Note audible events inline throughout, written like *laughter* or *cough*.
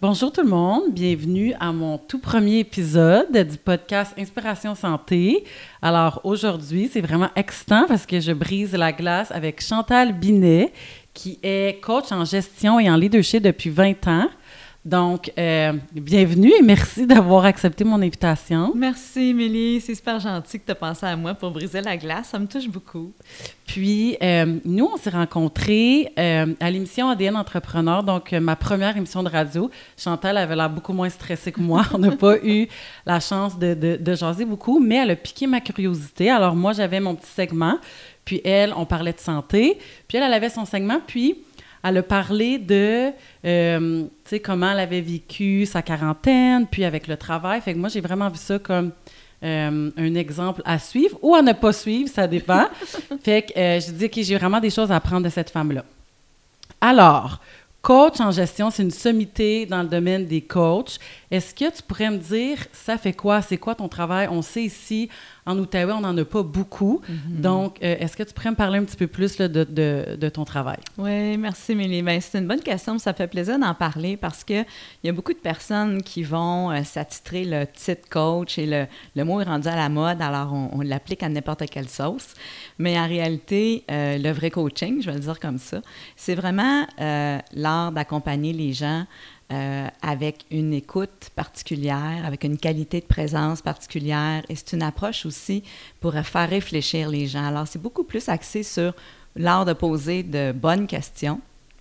Bonjour tout le monde, bienvenue à mon tout premier épisode du podcast Inspiration Santé. Alors aujourd'hui, c'est vraiment excitant parce que je brise la glace avec Chantal Binet, qui est coach en gestion et en leadership depuis 20 ans. Donc, euh, bienvenue et merci d'avoir accepté mon invitation. Merci, Émilie. C'est super gentil que tu as pensé à moi pour briser la glace. Ça me touche beaucoup. Puis, euh, nous, on s'est rencontrés euh, à l'émission ADN Entrepreneur, donc ma première émission de radio. Chantal avait l'air beaucoup moins stressée que moi. on n'a pas *laughs* eu la chance de, de, de jaser beaucoup, mais elle a piqué ma curiosité. Alors, moi, j'avais mon petit segment. Puis, elle, on parlait de santé. Puis, elle, elle avait son segment. Puis, elle a parlé de, euh, comment elle avait vécu sa quarantaine, puis avec le travail. Fait que moi, j'ai vraiment vu ça comme euh, un exemple à suivre ou à ne pas suivre, ça dépend. *laughs* fait que euh, je dis que j'ai vraiment des choses à apprendre de cette femme-là. Alors, coach en gestion, c'est une sommité dans le domaine des coachs. Est-ce que tu pourrais me dire, ça fait quoi? C'est quoi ton travail? On sait ici en Outaouais, on n'en a pas beaucoup. Mhm. Donc, euh, est-ce que tu pourrais me parler un petit peu plus de, de, de, ton travail? Oui, merci, Mélie. Ben, c'est une bonne question. Ça fait plaisir d'en parler parce qu'il y a beaucoup de personnes qui vont euh, s'attitrer le titre coach et le, le, mot est rendu à la mode, alors on, l'applique à n'importe quelle sauce. Mais en réalité, euh, le vrai coaching, je vais le dire comme ça, c'est vraiment l'art d'accompagner les gens euh, avec une écoute particulière, avec une qualité de présence particulière. Et c'est une approche aussi pour faire réfléchir les gens. Alors, c'est beaucoup plus axé sur l'art de poser de bonnes questions.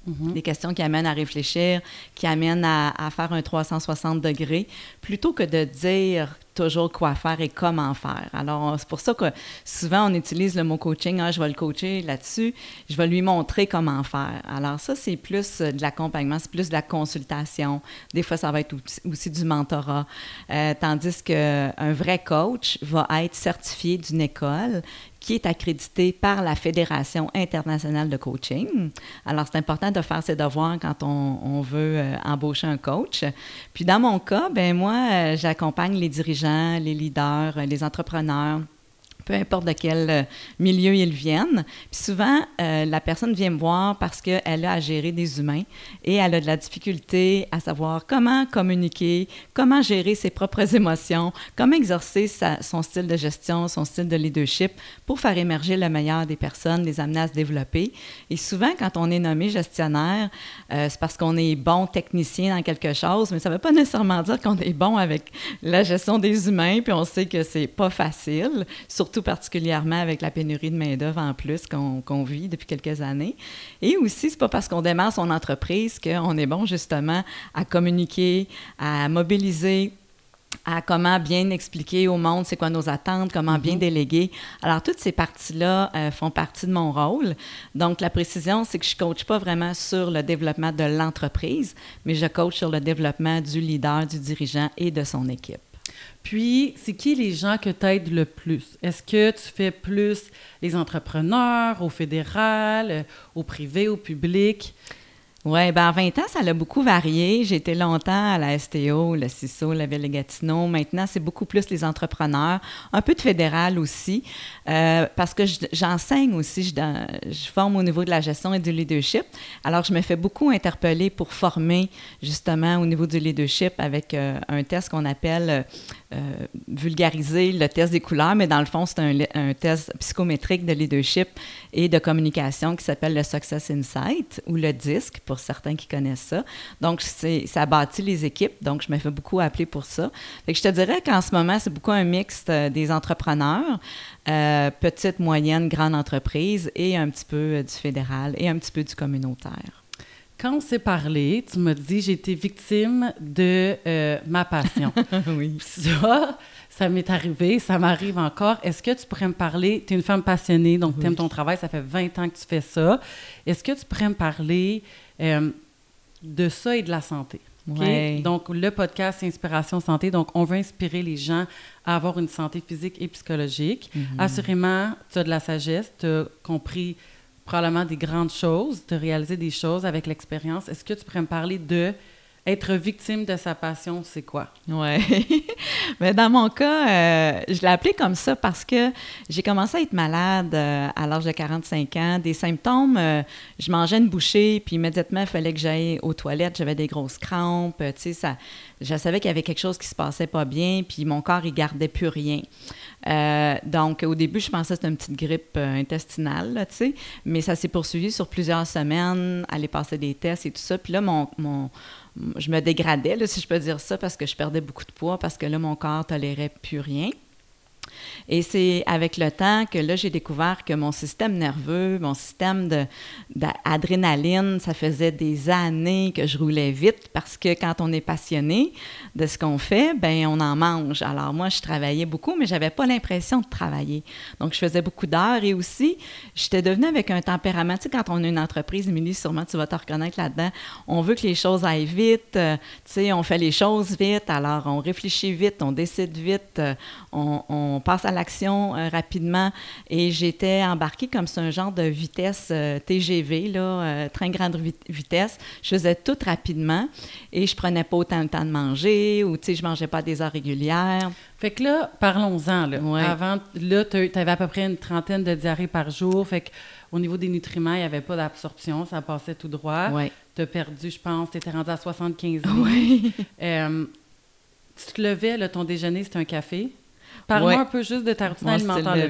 Mm-hmm. Des questions qui amènent à réfléchir, qui amènent à, à, faire un 360 degrés, plutôt que de dire toujours quoi faire et comment faire. Alors, c'est pour ça que souvent, on utilise le mot coaching. Ah, je vais le coacher là-dessus. Je vais lui montrer comment faire. Alors, ça, c'est plus de l'accompagnement, c'est plus de la consultation. Des fois, ça va être aussi du mentorat. Euh, tandis qu'un vrai coach va être certifié d'une école qui est accrédité par la Fédération internationale de coaching. Alors, c'est important de faire ses devoirs quand on, veut euh, embaucher un coach. Puis, dans mon cas, ben moi, euh, j'accompagne les dirigeants, les leaders, euh, les entrepreneurs peu importe de quel euh, milieu ils viennent. Puis souvent, euh, la personne vient me voir parce qu'elle a à gérer des humains et elle a de la difficulté à savoir comment communiquer, comment gérer ses propres *laughs* émotions, comment exercer son style de gestion, son style de leadership pour faire émerger le meilleur des personnes, les amener à se développer. Et souvent, quand on est nommé gestionnaire, euh, c'est parce qu'on est bon technicien dans quelque chose, mais ça ne veut pas nécessairement dire qu'on est bon avec la gestion des humains, puis on sait que c'est pas facile, surtout tout particulièrement avec la pénurie de main-d'œuvre en plus qu'on vit depuis quelques années. Et aussi, c'est pas parce qu'on démarre son entreprise qu'on est bon justement à communiquer, à mobiliser à comment bien expliquer au monde c'est quoi nos attentes, comment bien mm-hmm. déléguer. Alors, toutes ces parties-là euh, font partie de mon rôle. Donc, la précision, c'est que je ne coach pas vraiment sur le développement de l'entreprise, mais je coach sur le développement du leader, du dirigeant et de son équipe. Puis, c'est qui les gens que tu aides le plus? Est-ce que tu fais plus les entrepreneurs, au fédéral, euh, au privé, au public? Oui, ben en 20 ans, ça a beaucoup varié. J'ai été longtemps à la STO, le CISO, la Ville de Gatineau. Maintenant, c'est beaucoup plus les entrepreneurs, un peu de fédéral aussi, euh, parce que j'enseigne aussi, je, forme au niveau de la gestion et du leadership. Alors, je me fais beaucoup interpeller pour former justement au niveau du leadership avec euh, un test qu'on appelle vulgariser le test des couleurs, mais dans le fond, c'est un, test psychométrique de leadership et de communication qui s'appelle le Success Insight ou le DISC pour certains qui connaissent ça. Donc, ça bâtit les équipes. Donc, je me fais beaucoup appeler pour ça. Fait que je te dirais qu'en ce moment, c'est beaucoup un mix euh, des entrepreneurs, euh, petites, moyennes, grandes entreprises et un petit peu euh, du fédéral et un petit peu du communautaire. Quand on s'est parlé, tu m'as dit j'ai été victime de ma passion. *laughs* oui. Ça, ça m'est arrivé, ça m'arrive encore. Est-ce que tu pourrais me parler, tu es une femme passionnée, donc tu aimes ton travail, ça fait 20 ans que tu fais ça. Est-ce que tu pourrais me parler euh, de ça et de la santé? Donc, le podcast Inspiration Santé. Donc, on veut inspirer les gens à avoir une santé physique et psychologique. Mm-hmm. Assurément, tu as de la sagesse, tu as compris probablement des grandes choses, as réalisé des choses avec l'expérience. Est-ce que tu pourrais me parler de être victime de sa passion, c'est quoi? Oui. Mais *laughs* dans mon cas, euh, je l'ai appelé comme ça parce que j'ai commencé à être malade euh, à l'âge de 45 ans. Des symptômes, euh, je mangeais une bouchée, puis immédiatement, il fallait que j'aille aux toilettes. J'avais des grosses crampes. Tu sais, ça, je savais qu'il y avait quelque chose qui se passait pas bien, puis mon corps, il gardait plus rien. Donc, au début, je pensais que c'était une petite grippe intestinale, tu sais, mais ça s'est poursuivi sur plusieurs semaines, aller passer des tests et tout ça. Puis là, mon, mon je me dégradais, si je peux dire ça, parce que je perdais beaucoup de poids, parce que là, mon corps tolérait plus rien. Et c'est avec le temps que là, j'ai découvert que mon système nerveux, mon système d'adrénaline, ça faisait des années que je roulais vite parce que quand on est passionné de ce qu'on fait, ben on en mange. Alors moi, je travaillais beaucoup, mais j'avais pas l'impression de travailler. Donc, je faisais beaucoup d'heures et aussi, j'étais devenue avec un tempérament. Tu sais, quand on a une entreprise, Émilie, sûrement tu vas te reconnaître là-dedans, on veut que les choses aillent vite, euh, tu sais, on fait les choses vite, alors on réfléchit vite, on décide vite, euh, on, on à l'action euh, rapidement. Et j'étais embarquée comme c'est un genre de vitesse euh, TGV, là, euh, train grande vitesse. Je faisais tout rapidement et je prenais pas autant de temps de manger ou, tu sais, je mangeais pas des heures régulières. Fait que là, parlons-en. Là. Avant, là, tu avais à peu près une trentaine de diarrhées par jour. Fait que au niveau des nutriments, il n'y avait pas d'absorption, ça passait tout droit. Tu as perdu, je pense, tu étais rendu à 75 Oui. tu te levais, là, ton déjeuner, c'était un café? Parle-moi un peu juste de ta routine alimentaire.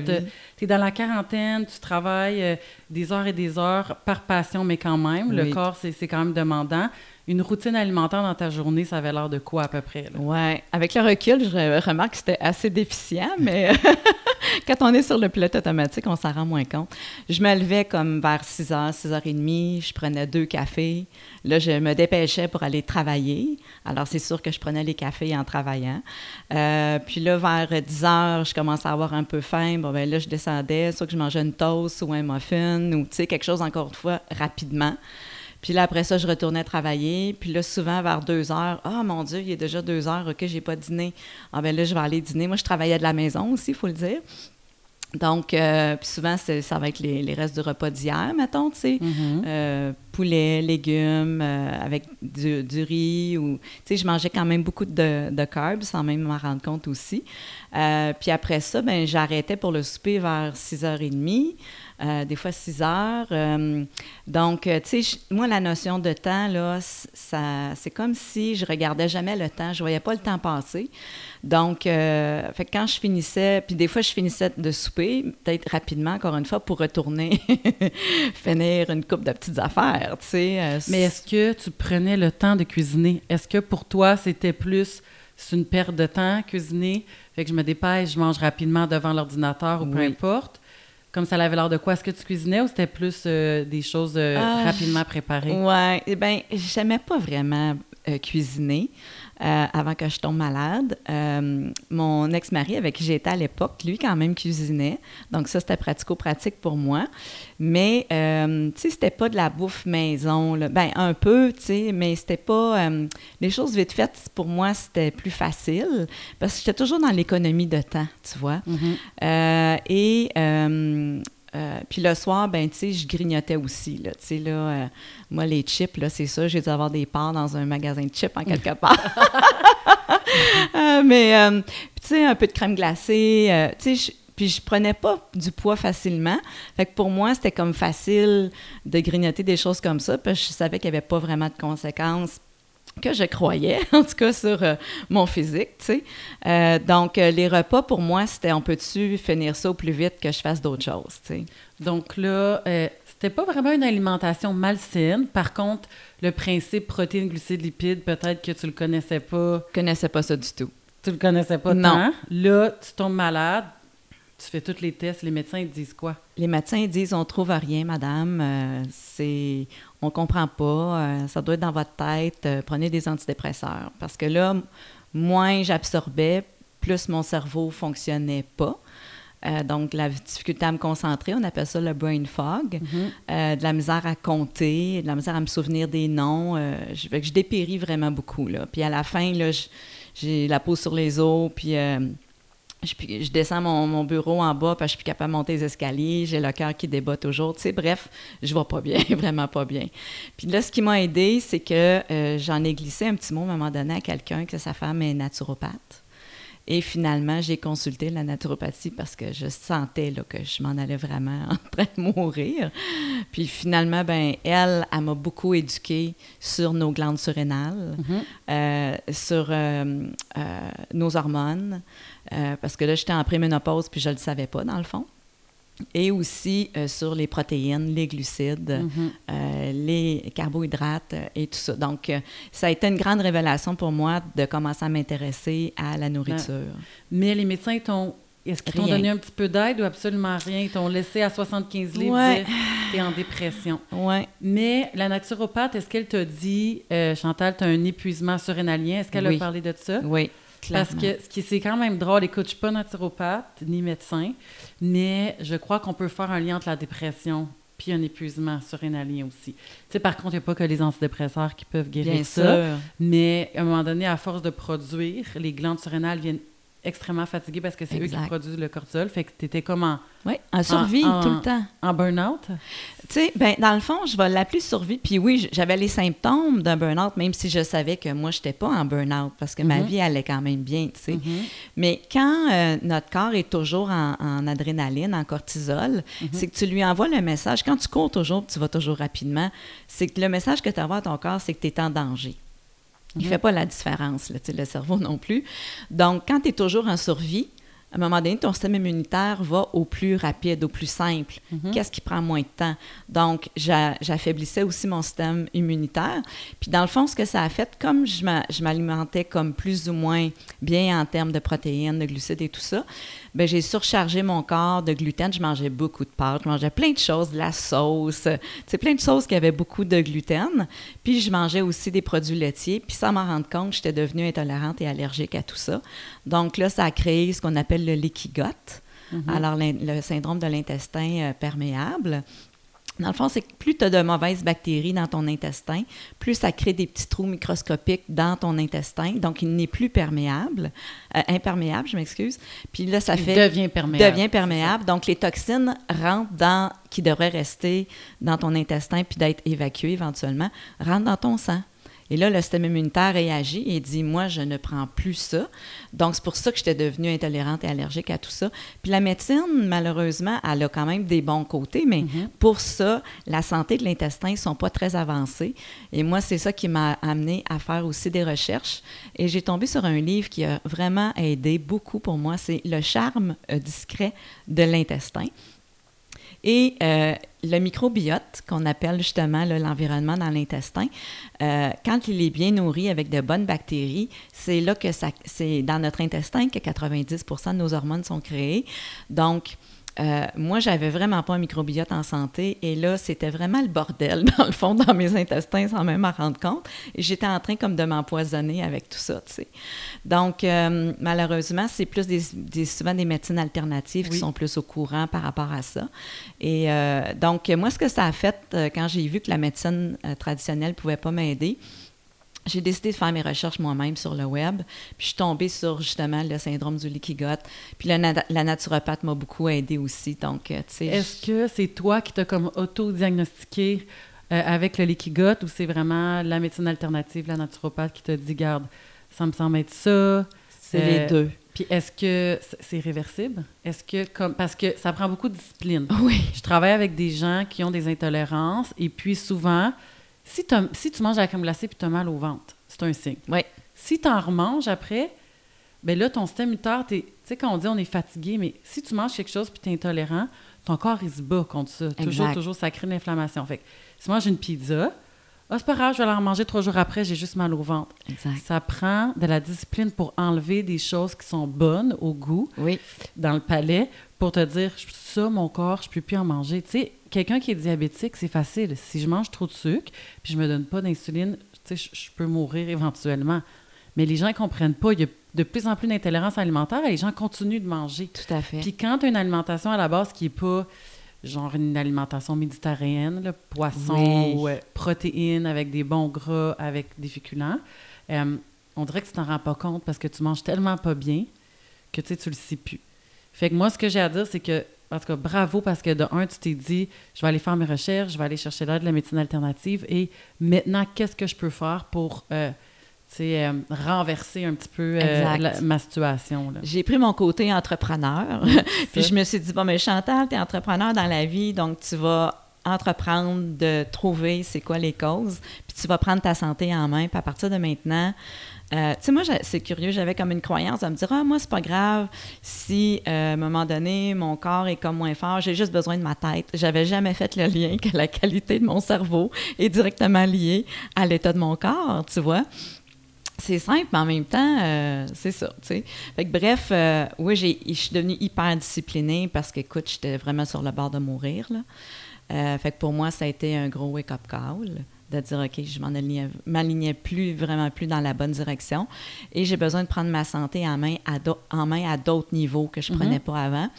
Tu es dans la quarantaine, tu travailles euh, des heures et des heures par passion, mais quand même, le corps, c'est quand même demandant. Une routine alimentaire dans ta journée, ça avait l'air de quoi à peu près? Oui. Avec le recul, je remarque que c'était assez déficient, mais *laughs* quand on est sur le pilote automatique, on s'en rend moins compte. Je me levais comme vers 6 h, 6 h 30, je prenais deux cafés. Là, je me dépêchais pour aller travailler. Alors, c'est sûr que je prenais les cafés en travaillant. Euh, puis là, vers 10 h, je commençais à avoir un peu faim. Bon, ben là, je descendais, soit que je mangeais une toast ou un muffin ou, tu sais, quelque chose, encore une fois, rapidement. Puis là, après ça, je retournais travailler. Puis là, souvent, vers deux heures, ah mon Dieu, il est déjà deux heures, OK, j'ai pas dîné. Ah ben là, je vais aller dîner. Moi, je travaillais de la maison aussi, il faut le dire. Donc, euh, puis souvent, ça va être les, restes du repas d'hier, mettons, tu sais. Mm-hmm. Euh, poulet, légumes, euh, avec du, riz. ou Tu sais, je mangeais quand même beaucoup de, de carbs, sans même m'en rendre compte aussi. puis après ça, ben j'arrêtais pour le souper vers 6h30. Euh, des fois 6 heures. Euh, donc, euh, tu sais, moi, la notion de temps, là, ça, c'est comme si je regardais jamais le temps, je voyais pas le temps passer. Donc, fait quand je finissais, puis des fois, je finissais de souper, peut-être rapidement, encore une fois, pour retourner *laughs* finir une coupe de petites affaires, tu sais. Mais est-ce que tu prenais le temps de cuisiner? Est-ce que pour toi, c'était plus c'est une perte de temps, cuisiner? Fait que je me dépêche, je mange rapidement devant l'ordinateur ou peu importe. Comme ça avait l'air de quoi? Est-ce que tu cuisinais ou c'était plus euh, des choses euh, ah, rapidement préparées? Oui, eh bien, j'aimais pas vraiment euh, cuisiner. Avant que je tombe malade. Mon ex-mari, avec qui j'étais à l'époque, lui, quand même cuisinait. Donc, ça, c'était pratico-pratique pour moi. Mais, euh, tu sais, c'était pas de la bouffe maison. Là. Ben, un peu, tu sais, mais c'était pas. les choses vite faites, pour moi, c'était plus facile parce que j'étais toujours dans l'économie de temps, tu vois. Mm-hmm. et euh, puis le soir, ben tu sais, je grignotais aussi, là. Tu sais, là, euh, moi, les chips, là, c'est ça, j'ai dû avoir des parts dans un magasin de chips en quelque part. *laughs* *laughs* Euh, mais, tu sais, un peu de crème glacée, tu sais, puis je prenais pas du poids facilement. Fait que pour moi, c'était comme facile de grignoter des choses comme ça, parce que je savais qu'il n'y avait pas vraiment de conséquences que je croyais, *laughs* en tout cas sur euh, mon physique, tu sais. Euh, donc, euh, les repas, pour moi, c'était on peut-tu finir ça au plus vite que je fasse d'autres choses, tu sais? Donc là, c'était pas vraiment une alimentation malsaine. Par contre, le principe protéines, glucides, lipides, peut-être que tu le connaissais pas. Je connaissais pas ça du tout. Tu le connaissais pas non. Là, tu tombes malade, tu fais tous les tests, les médecins ils disent quoi? Les médecins ils disent on trouve rien, madame. Euh, c'est on comprend pas. Euh, ça doit être dans votre tête. Euh, prenez des antidépresseurs. Parce que là, moins j'absorbais, plus mon cerveau fonctionnait pas. donc, la difficulté à me concentrer, on appelle ça le brain fog. Mm-hmm. de la misère à compter, de la misère à me souvenir des noms. je, je dépéris vraiment beaucoup. Là. Puis à la fin, j'ai la peau sur les os, puis je, descends mon, mon, bureau en bas, parce que je suis plus capable de monter les escaliers, j'ai le cœur qui débat toujours. Tu sais, bref, je vais pas bien, *laughs* vraiment pas bien. Puis là, ce qui m'a aidé, c'est que euh, j'en ai glissé un petit mot à un moment donné à quelqu'un que sa femme est naturopathe. Et finalement, j'ai consulté la naturopathie parce que je sentais là, que je m'en allais vraiment en train de mourir. Puis finalement, ben elle, elle m'a beaucoup éduquée sur nos glandes surrénales, mm-hmm. euh, sur euh, nos hormones, euh, parce que là, j'étais en préménopause, puis je ne le savais pas, dans le fond. Et aussi euh, sur les protéines, les glucides, mm-hmm. euh, les carbohydrates et tout ça. Donc, ça a été une grande révélation pour moi de commencer à m'intéresser à la nourriture. Mais les médecins t'ont est-ce qu'ils t'ont donné un petit peu d'aide ou absolument rien? Ils t'ont laissé à 75 livres dire t'es en dépression. Ouais. Mais la naturopathe, est-ce qu'elle t'a dit, Chantal, tu as un épuisement surrénalien? Est-ce qu'elle a parlé de ça? Oui. Parce que ce qui c'est quand même drôle, écoute, je suis pas naturopathe ni médecin, mais je crois qu'on peut faire un lien entre la dépression puis un épuisement surrénalien aussi. Tu sais, par contre, il n'y a pas que les antidépresseurs qui peuvent guérir Bien ça. Sûr. Mais à un moment donné, à force de produire, les glandes surrénales viennent extrêmement fatiguées parce que c'est eux qui produisent le cortisol. Fait que tu étais comme en oui, en survie tout le temps. En burn-out? Tu sais, ben, dans le fond, je vais l'appeler survie. Puis oui, j'avais les symptômes d'un burn-out, même si je savais que moi, je n'étais pas en burn-out parce que ma mm-hmm. vie allait quand même bien, tu sais. Mm-hmm. Mais quand euh, notre corps est toujours en, adrénaline, en cortisol, mm-hmm. c'est que tu lui envoies le message. Quand tu cours toujours, tu vas toujours rapidement, c'est que le message que tu envoies à ton corps, c'est que tu es en danger. Il ne fait pas la différence, là, le cerveau non plus. Donc, quand tu es toujours en survie, à un moment donné, ton système immunitaire va au plus rapide, au plus simple. Mhm. Qu'est-ce qui prend moins de temps? Donc, j'affaiblissais aussi mon système immunitaire. Puis, dans le fond, ce que ça a fait, comme je m'alimentais comme plus ou moins bien en termes de protéines, de glucides et tout ça, ben j'ai surchargé mon corps de gluten. Je mangeais beaucoup de pâtes, je mangeais plein de choses, de la sauce, c'est plein de choses qui avaient beaucoup de gluten. Puis je mangeais aussi des produits laitiers. Puis sans m'en rendre compte, j'étais devenue intolérante et allergique à tout ça. Donc là, ça a créé ce qu'on appelle le leaky gut. Mm-hmm. Alors, le syndrome de l'intestin euh, perméable. Dans le fond, c'est que plus tu as de mauvaises bactéries dans ton intestin, plus ça crée des petits trous microscopiques dans ton intestin. Donc, il n'est plus perméable, euh, imperméable, je m'excuse. Puis là, ça fait... Devient perméable. Devient perméable. Donc, les toxines rentrent dans... qui devraient rester dans ton intestin puis d'être évacuées éventuellement, rentrent dans ton sang. Et là, le système immunitaire réagit et dit Moi, je ne prends plus ça. Donc, c'est pour ça que j'étais devenue intolérante et allergique à tout ça. Puis la médecine, malheureusement, elle a quand même des bons côtés, mais mm-hmm. pour ça, la santé de l'intestin ne sont pas très avancées. Et moi, c'est ça qui m'a amené à faire aussi des recherches. Et j'ai tombé sur un livre qui a vraiment aidé beaucoup pour moi. C'est Le charme euh, discret de l'intestin. Et euh, le microbiote, qu'on appelle justement l'environnement dans l'intestin, euh, quand il est bien nourri avec de bonnes bactéries, c'est là que c'est dans notre intestin que 90% de nos hormones sont créées. Donc, euh, moi, j'avais vraiment pas un microbiote en santé et là, c'était vraiment le bordel, *laughs* dans le fond, dans mes intestins sans même m'en rendre compte. Et j'étais en train comme de m'empoisonner avec tout ça, tu sais. Donc, euh, malheureusement, c'est plus des, souvent des médecines alternatives qui sont plus au courant par rapport à ça. Et euh, donc, moi, ce que ça a fait quand j'ai vu que la médecine traditionnelle pouvait pas m'aider, j'ai décidé de faire mes recherches moi-même sur le web. Puis je suis tombée sur justement le syndrome du gut. Puis la, la naturopathe m'a beaucoup aidée aussi. Donc, euh, tu sais. Est-ce que c'est toi qui t'as comme auto-diagnostiqué euh, avec le gut ou c'est vraiment la médecine alternative, la naturopathe qui t'a dit, garde, ça me semble être ça? C'est les euh, deux. Puis est-ce que c'est réversible? Est-ce que comme parce que ça prend beaucoup de discipline. Oui. Je travaille avec des gens qui ont des intolérances et puis souvent si, si tu manges à la crème glacée puis tu as mal au ventre, c'est un signe. Oui. Si tu en remanges après, ben là, ton système immunitaire, tu sais, quand on dit on est fatigué, mais si tu manges quelque chose puis tu es intolérant, ton corps, il se bat contre ça. Toujours, toujours, ça crée une inflammation. Fait que, si moi j'ai une pizza, ah, c'est pas grave, je vais la remanger trois jours après, j'ai juste mal au ventre. Exact. Ça prend de la discipline pour enlever des choses qui sont bonnes au goût oui. dans le palais pour te dire, ça, mon corps, je peux plus en manger. Tu sais, quelqu'un qui est diabétique, c'est facile. Si je mange trop de sucre, puis je me donne pas d'insuline, je, peux mourir éventuellement. Mais les gens ne comprennent pas. Il y a de plus en plus d'intolérance alimentaire et les gens continuent de manger. Tout à fait. Puis quand tu as une alimentation à la base qui n'est pas genre une alimentation méditerranéenne, poisson ou euh, protéines avec des bons gras, avec des féculents, euh, on dirait que tu t'en rends pas compte parce que tu manges tellement pas bien que tu tu le sais plus. Fait que moi, ce que j'ai à dire, c'est que, en tout cas, bravo parce que de un, tu t'es dit, je vais aller faire mes recherches, je vais aller chercher l'aide de la médecine alternative et maintenant, qu'est-ce que je peux faire pour. Euh, euh, renverser un petit peu euh, la- ma situation. J'ai pris mon côté entrepreneur. *laughs* puis je me suis dit, bon, mais Chantal, tu es entrepreneur dans la vie, donc tu vas entreprendre de trouver c'est quoi les causes, puis tu vas prendre ta santé en main, puis à partir de maintenant, euh, tu sais, moi, c'est curieux, j'avais comme une croyance de me dire, ah, moi, c'est pas grave si, euh, à un moment donné, mon corps est comme moins fort, j'ai juste besoin de ma tête. J'avais jamais fait le lien que la qualité de mon cerveau est directement liée à l'état de mon corps, tu vois. C'est simple, mais en même temps, euh, c'est ça, tu sais. Fait que bref, oui, je suis devenue hyper disciplinée parce que, écoute, j'étais vraiment sur le bord de mourir, là. Fait que pour moi, ça a été un gros wake-up call de dire, OK, je m'en alignais, m'alignais plus, vraiment plus dans la bonne direction. Et j'ai besoin de prendre ma santé en main à, d'au- en main à d'autres niveaux que je ne prenais pas avant.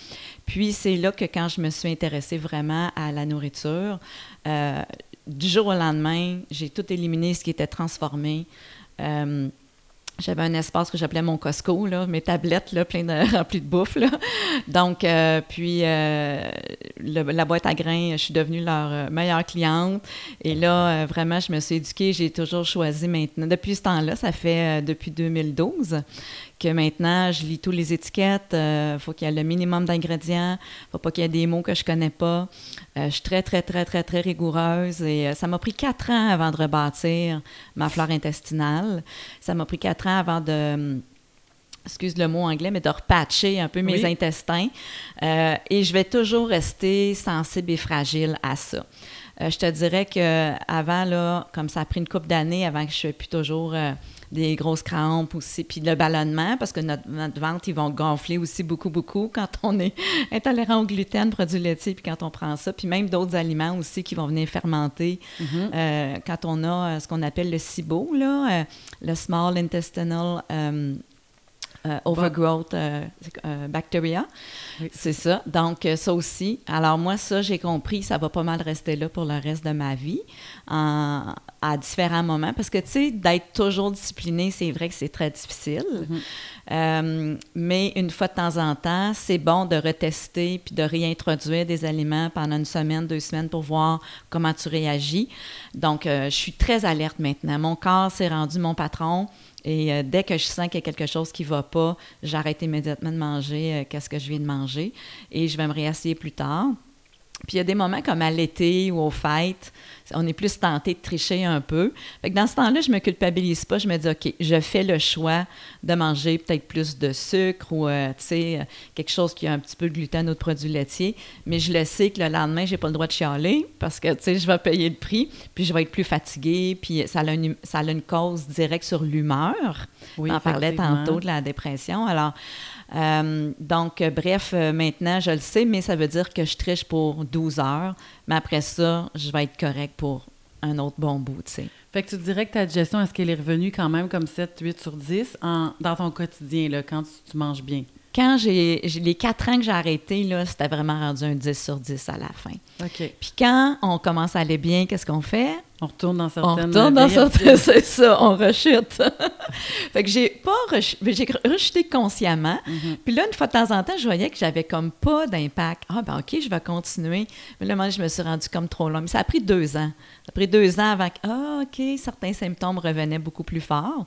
Puis c'est là que quand je me suis intéressée vraiment à la nourriture, euh, du jour au lendemain, j'ai tout éliminé ce qui était transformé. Euh, j'avais un espace que j'appelais mon Costco, là, mes tablettes là, pleines de, *laughs* remplies de bouffe. Là. Donc, euh, puis euh, la boîte à grains, je suis devenue leur euh, meilleure cliente. Et là, vraiment, je me suis éduquée. J'ai toujours choisi maintenant. Depuis ce temps-là, ça fait depuis 2012 que maintenant, je lis toutes les étiquettes. Il faut qu'il y ait le minimum d'ingrédients. Il faut pas qu'il y ait des mots que je connais pas. Euh, je suis très, très, très, très, très rigoureuse. Et euh, ça m'a pris quatre ans avant de rebâtir ma flore intestinale. Ça m'a pris quatre ans avant de hum, excuse le mot anglais, mais de repatcher un peu mes Oui. intestins. Euh, et je vais toujours rester sensible et fragile à ça. Euh, je te dirais que avant là, comme ça a pris une couple d'années avant que je ne plus toujours euh, des grosses crampes aussi, puis le ballonnement, parce que notre, notre ventre, ils vont gonfler aussi beaucoup, beaucoup quand on est *laughs* intolérant au gluten, produits laitiers, puis quand on prend ça, puis même d'autres aliments aussi qui vont venir fermenter. Euh, quand on a euh, ce qu'on appelle le SIBO, là, euh, le Small Intestinal euh, Overgrowth euh, euh, Bacteria. Oui. C'est ça. Donc, euh, ça aussi. Alors, moi, ça, j'ai compris, ça va pas mal rester là pour le reste de ma vie, en- à différents moments. Parce que, tu sais, d'être toujours discipliné, c'est vrai que c'est très difficile. Euh, mais une fois de temps en temps, c'est bon de retester puis de réintroduire des aliments pendant une semaine, deux semaines pour voir comment tu réagis. Donc, je suis très alerte maintenant. Mon corps s'est rendu mon patron. Et euh, dès que je sens qu'il y a quelque chose qui ne va pas, j'arrête immédiatement de manger euh, qu'est-ce que je viens de manger et je vais me réasseoir plus tard. Puis il y a des moments comme à l'été ou aux fêtes, on est plus tenté de tricher un peu. Fait que dans ce temps-là, je me culpabilise pas. Je me dis, OK, je fais le choix de manger peut-être plus de sucre ou, euh, tu sais, quelque chose qui a un petit peu de gluten ou de produits laitiers. Mais je le sais que le lendemain, j'ai pas le droit de chialer parce que, tu sais, je vais payer le prix, puis je vais être plus fatiguée, puis ça a une, ça a une cause directe sur l'humeur. Oui, on en parlait tantôt de la dépression. Alors, euh, donc, euh, bref, euh, maintenant, je le sais, mais ça veut dire que je triche pour 12 heures. Mais après ça, je vais être correct pour un autre bon bout, tu sais. Fait que tu dirais que ta digestion, est-ce qu'elle est revenue quand même comme 7, 8 sur 10 en, dans ton quotidien, là, quand tu, tu manges bien? Quand j'ai les quatre ans que j'ai arrêté, là, c'était vraiment rendu un 10 sur 10 à la fin. OK. Puis quand on commence à aller bien, qu'est-ce qu'on fait? On retourne dans On certaines... retourne dans certaines... *laughs* C'est ça, on rechute. *laughs* fait que j'ai pas rechu- j'ai rechuté consciemment. Mhm. Puis là, une fois de temps en temps, je voyais que j'avais comme pas d'impact. Ah, ben OK, je vais continuer. Mais là, donné, je me suis rendue comme trop long. Mais ça a pris deux ans. Ça a pris deux ans avant que, ah, OK, certains symptômes revenaient beaucoup plus forts.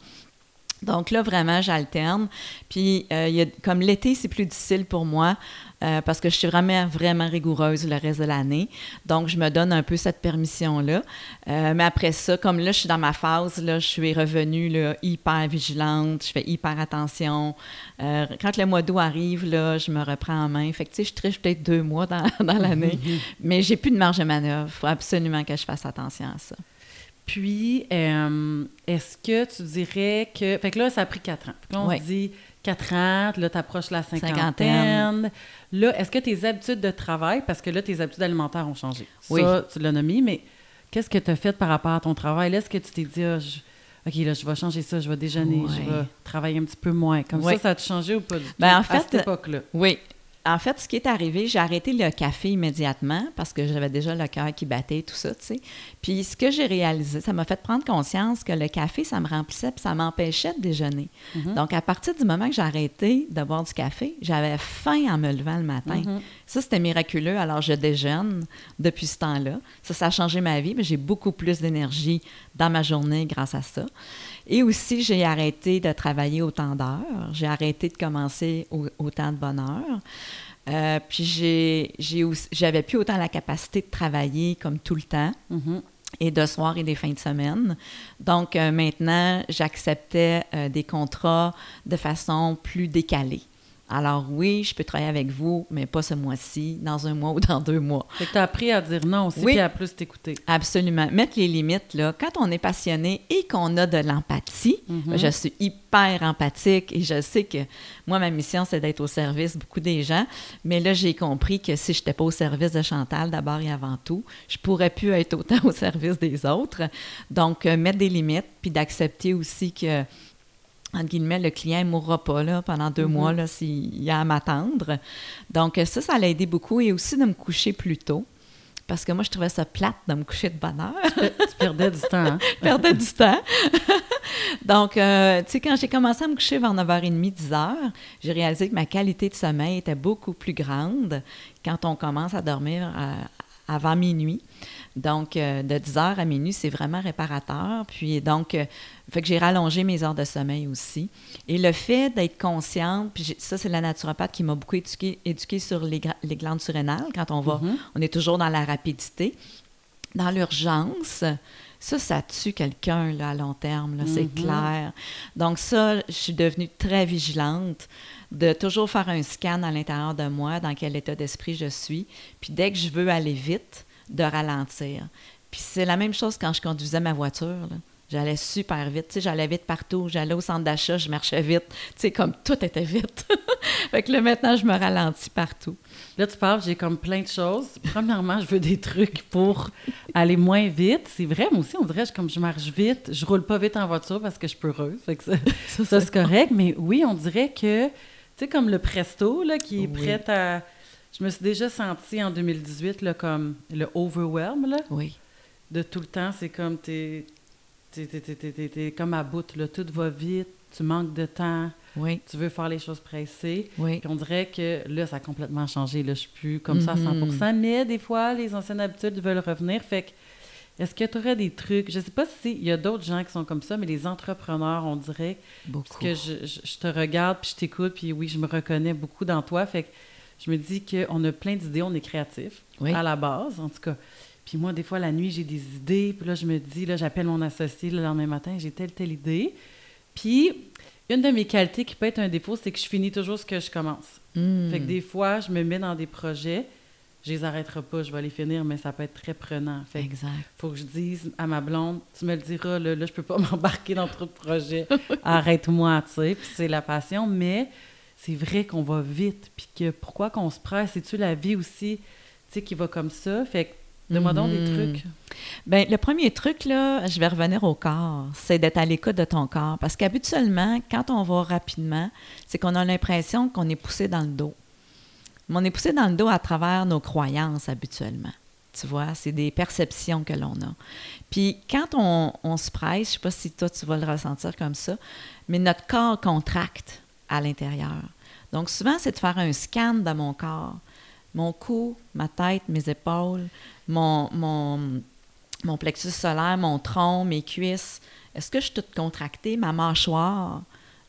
Donc là, vraiment, j'alterne. Puis, euh, il y a- comme l'été, c'est plus difficile pour moi euh, parce que je suis vraiment, vraiment rigoureuse le reste de l'année. Donc, je me donne un peu cette permission-là. Euh, mais après ça, comme là, je suis dans ma phase, là, je suis revenue là, hyper vigilante, je fais hyper attention. Quand le mois d'août arrive, là, je me reprends en main. Fait que, tu sais, je triche peut-être deux mois dans, *laughs* dans l'année, *laughs* mais j'ai plus de marge de manœuvre. Il faut absolument que je fasse attention à ça. Puis, euh, est-ce que tu dirais que... Fait que là, ça a pris 4 ans. Puis là, on se dit 4 ans, là, tu approches la cinquantaine. Cinquantaine. Là, est-ce que tes habitudes de travail, parce que là, tes habitudes alimentaires ont changé. Oui. Ça, tu l'as nommé, mais qu'est-ce que tu as fait par rapport à ton travail? Là, est-ce que tu t'es dit, Ah, je- OK, là, je vais changer ça, je vais déjeuner, je vais travailler un petit peu moins. Comme ça, ça a changé ou pas du tout Ben, en à fait, cette époque-là? Oui. En fait, ce qui est arrivé, j'ai arrêté le café immédiatement parce que j'avais déjà le cœur qui battait, tout ça, tu sais. Puis ce que j'ai réalisé, ça m'a fait prendre conscience que le café, ça me remplissait puis ça m'empêchait de déjeuner. Mhm. Donc, à partir du moment que j'ai arrêté de boire du café, j'avais faim en me levant le matin. Mhm. Ça, c'était miraculeux. Alors, je déjeune depuis ce temps-là. Ça, ça a changé ma vie, mais j'ai beaucoup plus d'énergie dans ma journée grâce à ça. Et aussi, j'ai arrêté de travailler autant d'heures. J'ai arrêté de commencer au- autant de bonne heure. Euh, puis, j'ai, j'avais plus autant la capacité de travailler comme tout le temps Mhm. et de soir et des fins de semaine. Donc, euh, maintenant, j'acceptais euh, des contrats de façon plus décalée. Alors oui, je peux travailler avec vous, mais pas ce mois-ci, dans un mois *laughs* ou dans deux mois. Fait que tu as appris à dire non aussi, Oui. puis à plus t'écouter. Absolument. Mettre les limites, là, quand on est passionné et qu'on a de l'empathie, Mhm. je suis hyper empathique et je sais que moi, ma mission, c'est d'être au service beaucoup des gens. Mais là, j'ai compris que si je n'étais pas au service de Chantal, d'abord et avant tout, je pourrais plus être autant *laughs* au service des autres. Donc, euh, mettre des limites, puis d'accepter aussi que entre guillemets, le client ne mourra pas là, pendant deux Mhm. mois là, s'il y a à m'attendre. Donc, euh, ça, ça l'a aidé beaucoup. Et aussi de me coucher plus tôt. Parce que moi, je trouvais ça plate de me coucher de bonne heure. Tu perdais du temps, hein? *laughs* Je perdais du temps. *laughs* Donc, euh, tu sais, quand j'ai commencé à me coucher vers 9h30, 10h, j'ai réalisé que ma qualité de sommeil était beaucoup plus grande quand on commence à dormir euh, avant minuit. Donc, euh, de 10h à minuit, c'est vraiment réparateur. Puis, donc, euh, fait que j'ai rallongé mes heures de sommeil aussi. Et le fait d'être consciente, puis ça, c'est la naturopathe qui m'a beaucoup éduquée éduquée sur les, glandes surrénales. Quand on va, Mhm. on est toujours dans la rapidité. Dans l'urgence, ça, ça tue quelqu'un à long terme, là, c'est Mhm. clair. Donc ça, je suis devenue très vigilante de toujours faire un scan à l'intérieur de moi, dans quel état d'esprit je suis. Puis dès que je veux aller vite, de ralentir. Puis c'est la même chose quand je conduisais ma voiture. là. J'allais super vite. Tu sais, j'allais vite partout. J'allais au centre d'achat, je marchais vite. Tu sais, comme tout était vite. *laughs* fait que là, maintenant, je me ralentis partout. Là, tu parles, j'ai comme plein de choses. Premièrement, je veux des trucs pour aller moins vite. C'est vrai, moi aussi, on dirait, je, comme je marche vite, je roule pas vite en voiture parce que je suis heureuse. Fait que ça, *laughs* ça, c'est correct. Mais oui, on dirait que, tu sais, comme le Presto, là, qui est Oui. prêt à... Je me suis déjà sentie en 2018, là, comme le overwhelm, là, Oui. de tout le temps. C'est comme, t'es... Comme à bout, là. Tout va vite, tu manques de temps, Oui. tu veux faire les choses pressées. Oui. Puis on dirait que là, ça a complètement changé. Là, je suis plus comme ça à Mhm. 100% mais des fois, les anciennes habitudes veulent revenir. Fait que, est-ce que tu aurais des trucs? Je sais pas si il y a d'autres gens qui sont comme ça, mais les entrepreneurs, on dirait, parce Beaucoup. que je, je- je te regarde, puis je t'écoute, puis oui, je me reconnais beaucoup dans toi. Fait que je me dis qu'on a plein d'idées, on est créatif, Oui. à la base, en tout cas. Puis moi, des fois, la nuit, j'ai des idées, puis là, je me dis, là, j'appelle mon associé le lendemain matin, j'ai telle, telle idée. Puis, une de mes qualités qui peut être un défaut, c'est que je finis toujours ce que je commence. Hmm. Fait que des fois, je me mets dans des projets, je les arrêterai pas, je vais les finir, mais ça peut être très prenant. Fait Exact. faut que je dise à ma blonde, tu me le diras, là, là je peux pas *laughs* m'embarquer dans trop de projets. *laughs* Arrête-moi, tu sais. Puis c'est la passion, mais c'est vrai qu'on va vite. Puis que pourquoi qu'on se presse? C'est-tu la vie aussi, tu sais, qui va comme ça? Fait que donne-moi donc des Mhm. trucs. Bien, le premier truc, là, je vais revenir au corps, c'est d'être à l'écoute de ton corps. Parce qu'habituellement, quand on va rapidement, c'est qu'on a l'impression qu'on est poussé dans le dos. On est poussé dans le dos à travers nos croyances habituellement. Tu vois, c'est des perceptions que l'on a. Puis quand on, se presse, je ne sais pas si toi tu vas le ressentir comme ça, mais notre corps contracte à l'intérieur. Donc souvent, c'est de faire un scan de mon corps. Mon cou, ma tête, mes épaules, mon, mon, mon plexus solaire, mon tronc, mes cuisses. Est-ce que je suis toute contractée? Ma mâchoire,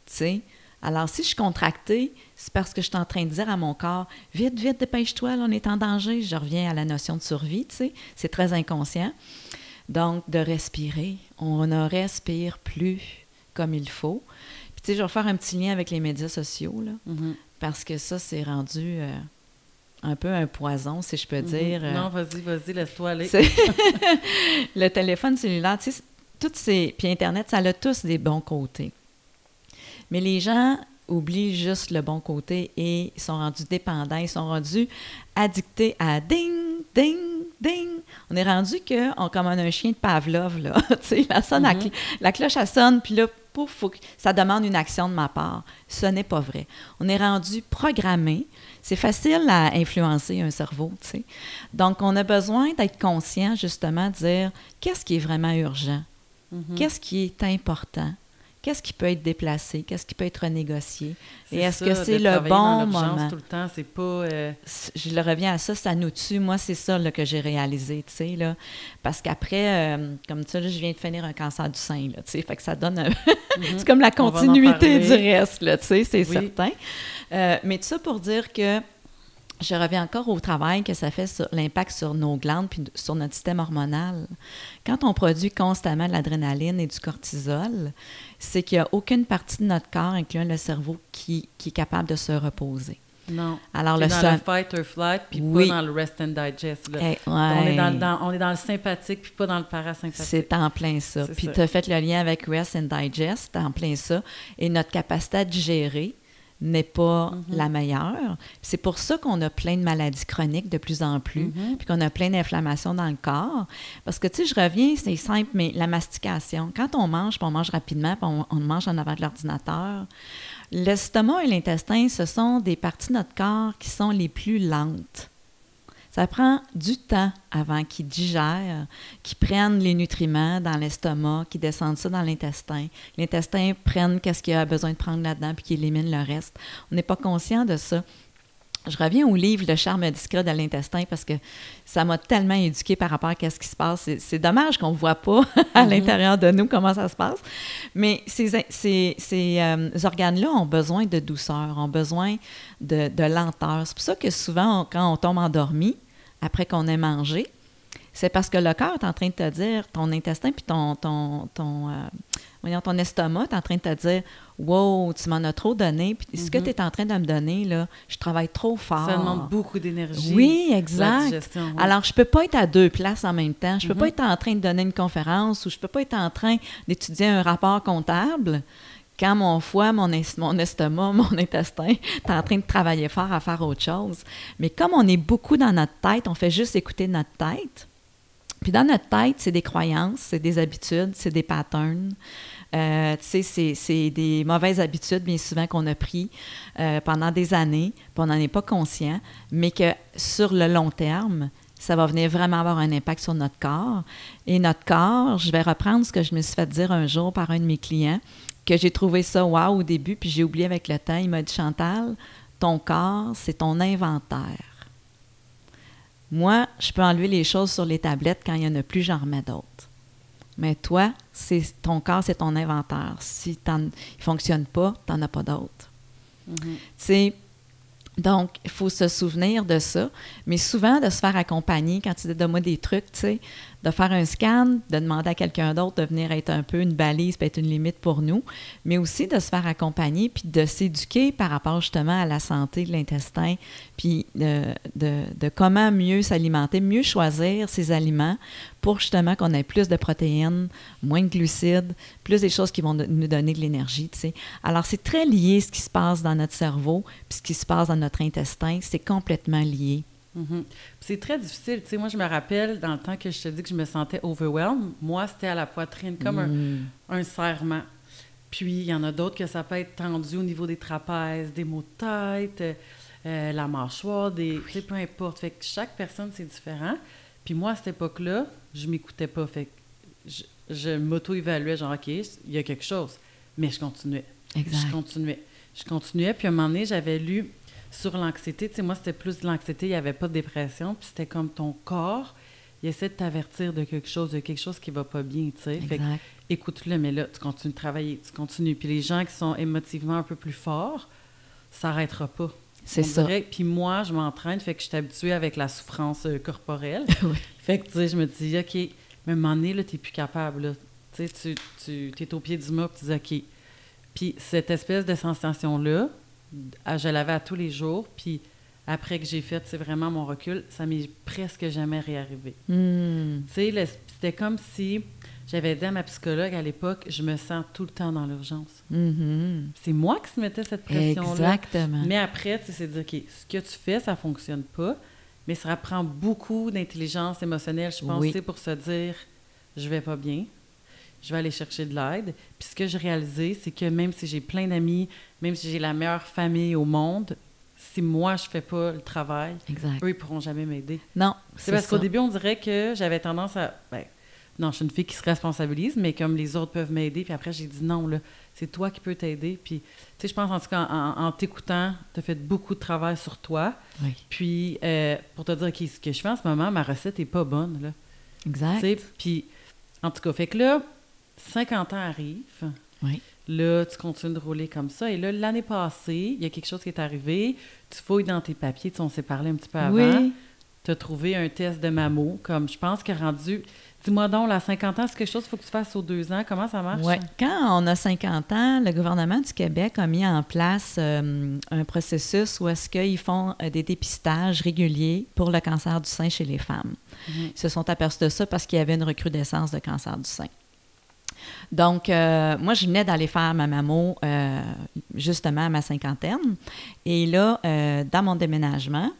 tu sais? Alors, si je suis contractée, c'est parce que je suis en train de dire à mon corps, vite, vite, dépêche-toi, on est en danger. Je reviens à la notion de survie, tu sais. C'est très inconscient. Donc, de respirer. On ne respire plus comme il faut. Puis, tu sais, je vais faire un petit lien avec les médias sociaux, là, Mhm. parce que ça, c'est rendu euh, un peu un poison, si je peux dire. Mhm. euh, Non, vas-y, vas-y, laisse-toi aller. *laughs* *laughs* le téléphone cellulaire, tu sais, toutes ces, puis Internet, ça a tous des bons côtés. Mais les gens oublient juste le bon côté et ils sont rendus dépendants, ils sont rendus addictés à ding, ding, ding. On est rendu qu'on comme on a un chien de Pavlov, là. *laughs* tu sais, la, sonne, Mhm. cl- la cloche, elle sonne, puis là, pouf, faut que- ça demande une action de ma part. Ce n'est pas vrai. On est rendu programmé. C'est facile à influencer un cerveau, tu sais. Donc, on a besoin d'être conscient, justement, de dire qu'est-ce qui est vraiment urgent, Mhm. qu'est-ce qui est important, qu'est-ce qui peut être déplacé, qu'est-ce qui peut être renégocié. Et est-ce que c'est le bon moment? tout le temps, c'est pas... euh, je le reviens à ça, ça nous tue. Moi, c'est ça là, que j'ai réalisé, tu sais, là. Parce qu'après, euh, comme ça, là, je viens de finir un cancer du sein, là, tu sais, fait que ça donne... un- *laughs* c'est comme la continuité du reste, là, tu sais, c'est Oui. certain. Euh, mais tout ça pour dire que je reviens encore au travail que ça fait sur l'impact sur nos glandes puis sur notre système hormonal. Quand on produit constamment de l'adrénaline et du cortisol, c'est qu'il n'y a aucune partie de notre corps, incluant le cerveau, qui, qui est capable de se reposer. Non. Alors, le dans le fight or flight, puis Oui. pas dans le rest and digest. là. Eh, On, est dans, ouais. dans- on est dans le sympathique, puis pas dans le parasympathique. C'est en plein ça. Puis tu as fait le lien avec Rest and Digest, en plein ça. Et notre capacité à digérer n'est pas Mhm. la meilleure. C'est pour ça qu'on a plein de maladies chroniques de plus en plus, Mhm. puis qu'on a plein d'inflammations dans le corps. Parce que, tu sais, je reviens, c'est simple, mais la mastication, quand on mange, puis on mange rapidement, puis on, on mange en avant de l'ordinateur, l'estomac et l'intestin, ce sont des parties de notre corps qui sont les plus lentes. Ça prend du temps avant qu'ils digèrent, qu'ils prennent les nutriments dans l'estomac, qu'ils descendent ça dans l'intestin. L'intestin prenne qu'est-ce qu'il a besoin de prendre là-dedans, puis qu'il élimine le reste. On n'est pas conscient de ça. Je reviens au livre Le charme discret de l'intestin parce que ça m'a tellement éduqué par rapport à ce qui se passe. C'est- dommage qu'on ne voit pas *laughs* à Mhm. l'intérieur de nous comment ça se passe. Mais ces, ces, ces, euh, organes-là ont besoin de douceur, ont besoin de, de lenteur. C'est pour ça que souvent, on- quand on tombe endormi, après qu'on ait mangé, c'est parce que le corps est en train de te dire, ton intestin puis ton, ton, ton, euh, voyons, ton estomac est en train de te dire Wow, tu m'en as trop donné, puis ce que Mhm. tu es en train de me donner, là, je travaille trop fort. Ça demande beaucoup d'énergie. Oui, exact. oui. Alors, je peux pas être à deux places en même temps. Je peux Mhm. pas être en train de donner une conférence ou je peux pas être en train d'étudier un rapport comptable quand mon foie, mon, es- mon estomac, *laughs* mon intestin est en train de travailler fort à faire autre chose. Mais comme on est beaucoup dans notre tête, on fait juste écouter notre tête. Puis dans notre tête, c'est des croyances, c'est des habitudes, c'est des patterns. Euh, tu sais, c'est- c'est des mauvaises habitudes, bien souvent, qu'on a pris euh, pendant des années, puis on n'en est pas conscient, mais que sur le long terme, ça va venir vraiment avoir un impact sur notre corps. Et notre corps, je vais reprendre ce que je me suis fait dire un jour par un de mes clients, que j'ai trouvé ça wow au début, puis j'ai oublié avec le temps. Il m'a dit Chantal, ton corps, c'est ton inventaire. Moi, je peux enlever les choses sur les tablettes quand il n'y en a plus, j'en remets d'autres. Mais toi, c'est ton corps, c'est ton inventaire. Si il ne fonctionne pas, tu n'en as pas d'autres. Mhm. Sais, donc, il faut se souvenir de ça, mais souvent de se faire accompagner quand tu dis donne-moi des trucs, tu sais, de faire un scan, de demander à quelqu'un d'autre de venir être un peu une balise, peut être une limite pour nous, mais aussi de se faire accompagner puis de s'éduquer par rapport justement à la santé de l'intestin, puis de, de- de comment mieux s'alimenter, mieux choisir ses aliments pour justement qu'on ait plus de protéines, moins de glucides, plus des choses qui vont nous donner de l'énergie, tu sais. Alors, c'est très lié ce qui se passe dans notre cerveau puis ce qui se passe dans notre intestin, c'est complètement lié. Mhm. C'est très difficile. Tu sais, moi, je me rappelle, dans le temps que je te dis que je me sentais overwhelmed, moi, c'était à la poitrine, comme un, Mm. un serrement. Puis, il y en a d'autres que ça peut être tendu au niveau des trapèzes, des maux de tête, euh, la mâchoire, des, tu sais, peu importe. Fait que chaque personne, c'est différent. Puis moi, à cette époque-là, je m'écoutais pas. Fait que je, je m'auto-évaluais, genre, OK, il y a quelque chose. Mais je continuais. Exact. Je continuais. Je continuais. Puis à un moment donné, j'avais lu sur l'anxiété. Tu sais, moi, c'était plus de l'anxiété. Il n'y avait pas de dépression. Puis c'était comme ton corps, il essaie de t'avertir de quelque chose, de quelque chose qui va pas bien, tu sais. Fait que Exact. écoute-le, mais là, tu continues de travailler, tu continues. Puis les gens qui sont émotivement un peu plus forts, ça n'arrêtera pas. C'est ça. dirait- Puis moi, je m'entraîne, fait que je suis habituée avec la souffrance euh, corporelle. *laughs* Oui. Fait que, tu sais, je me dis, OK, mais à un moment donné, là, t'es plus capable, là. Tu sais, tu, tu es au pied du puis tu dis, OK. Puis cette espèce de sensation-là, je l'avais à tous les jours, puis après que j'ai fait, c'est vraiment mon recul, ça m'est presque jamais réarrivé. Hmm. Tu sais, le- c'était comme si j'avais dit à ma psychologue à l'époque, je me sens tout le temps dans l'urgence. Mhm. C'est moi qui se mettais cette pression-là. Exactement. Mais après, tu sais, c'est de dire, OK, ce que tu fais, ça fonctionne pas, mais ça prend beaucoup d'intelligence émotionnelle, je pense, Oui. pour se dire, je vais pas bien. Je vais aller chercher de l'aide. Puis ce que j'ai réalisé, c'est que même si j'ai plein d'amis, même si j'ai la meilleure famille au monde, si moi je fais pas le travail, Exact. eux ils pourront jamais m'aider. Non, C'est parce qu'au début on dirait que j'avais tendance à ben, non, je suis une fille qui se responsabilise, mais comme les autres peuvent m'aider, puis après j'ai dit non là, c'est toi qui peux t'aider. Puis tu sais, je pense en tout cas en, en t'écoutant, tu as fait beaucoup de travail sur toi. Oui, Puis euh, pour te dire ce que je fais en ce moment, ma recette est pas bonne là. exact. Tu sais, puis en tout cas, fait que là 50 ans arrivent. Oui. Là, tu continues de rouler comme ça. Et là, l'année passée, il y a quelque chose qui est arrivé. Tu fouilles dans tes papiers. Tu sais, on s'est parlé un petit peu avant. Oui. Tu as trouvé un test de mammo, comme je pense que rendu. Dis-moi donc, là, 50 ans, c'est quelque chose qu'il faut que tu fasses aux deux ans. Comment ça marche? Ouais. Quand on a 50 ans, le gouvernement du Québec a mis en place euh, un processus où est-ce qu'ils font euh, des dépistages réguliers pour le cancer du sein chez les femmes. Mhm. Ils se sont aperçus de ça parce qu'il y avait une recrudescence de cancer du sein. Donc, euh, moi, je venais d'aller faire ma mammo euh, justement à ma cinquantaine. Et là, euh, dans mon déménagement,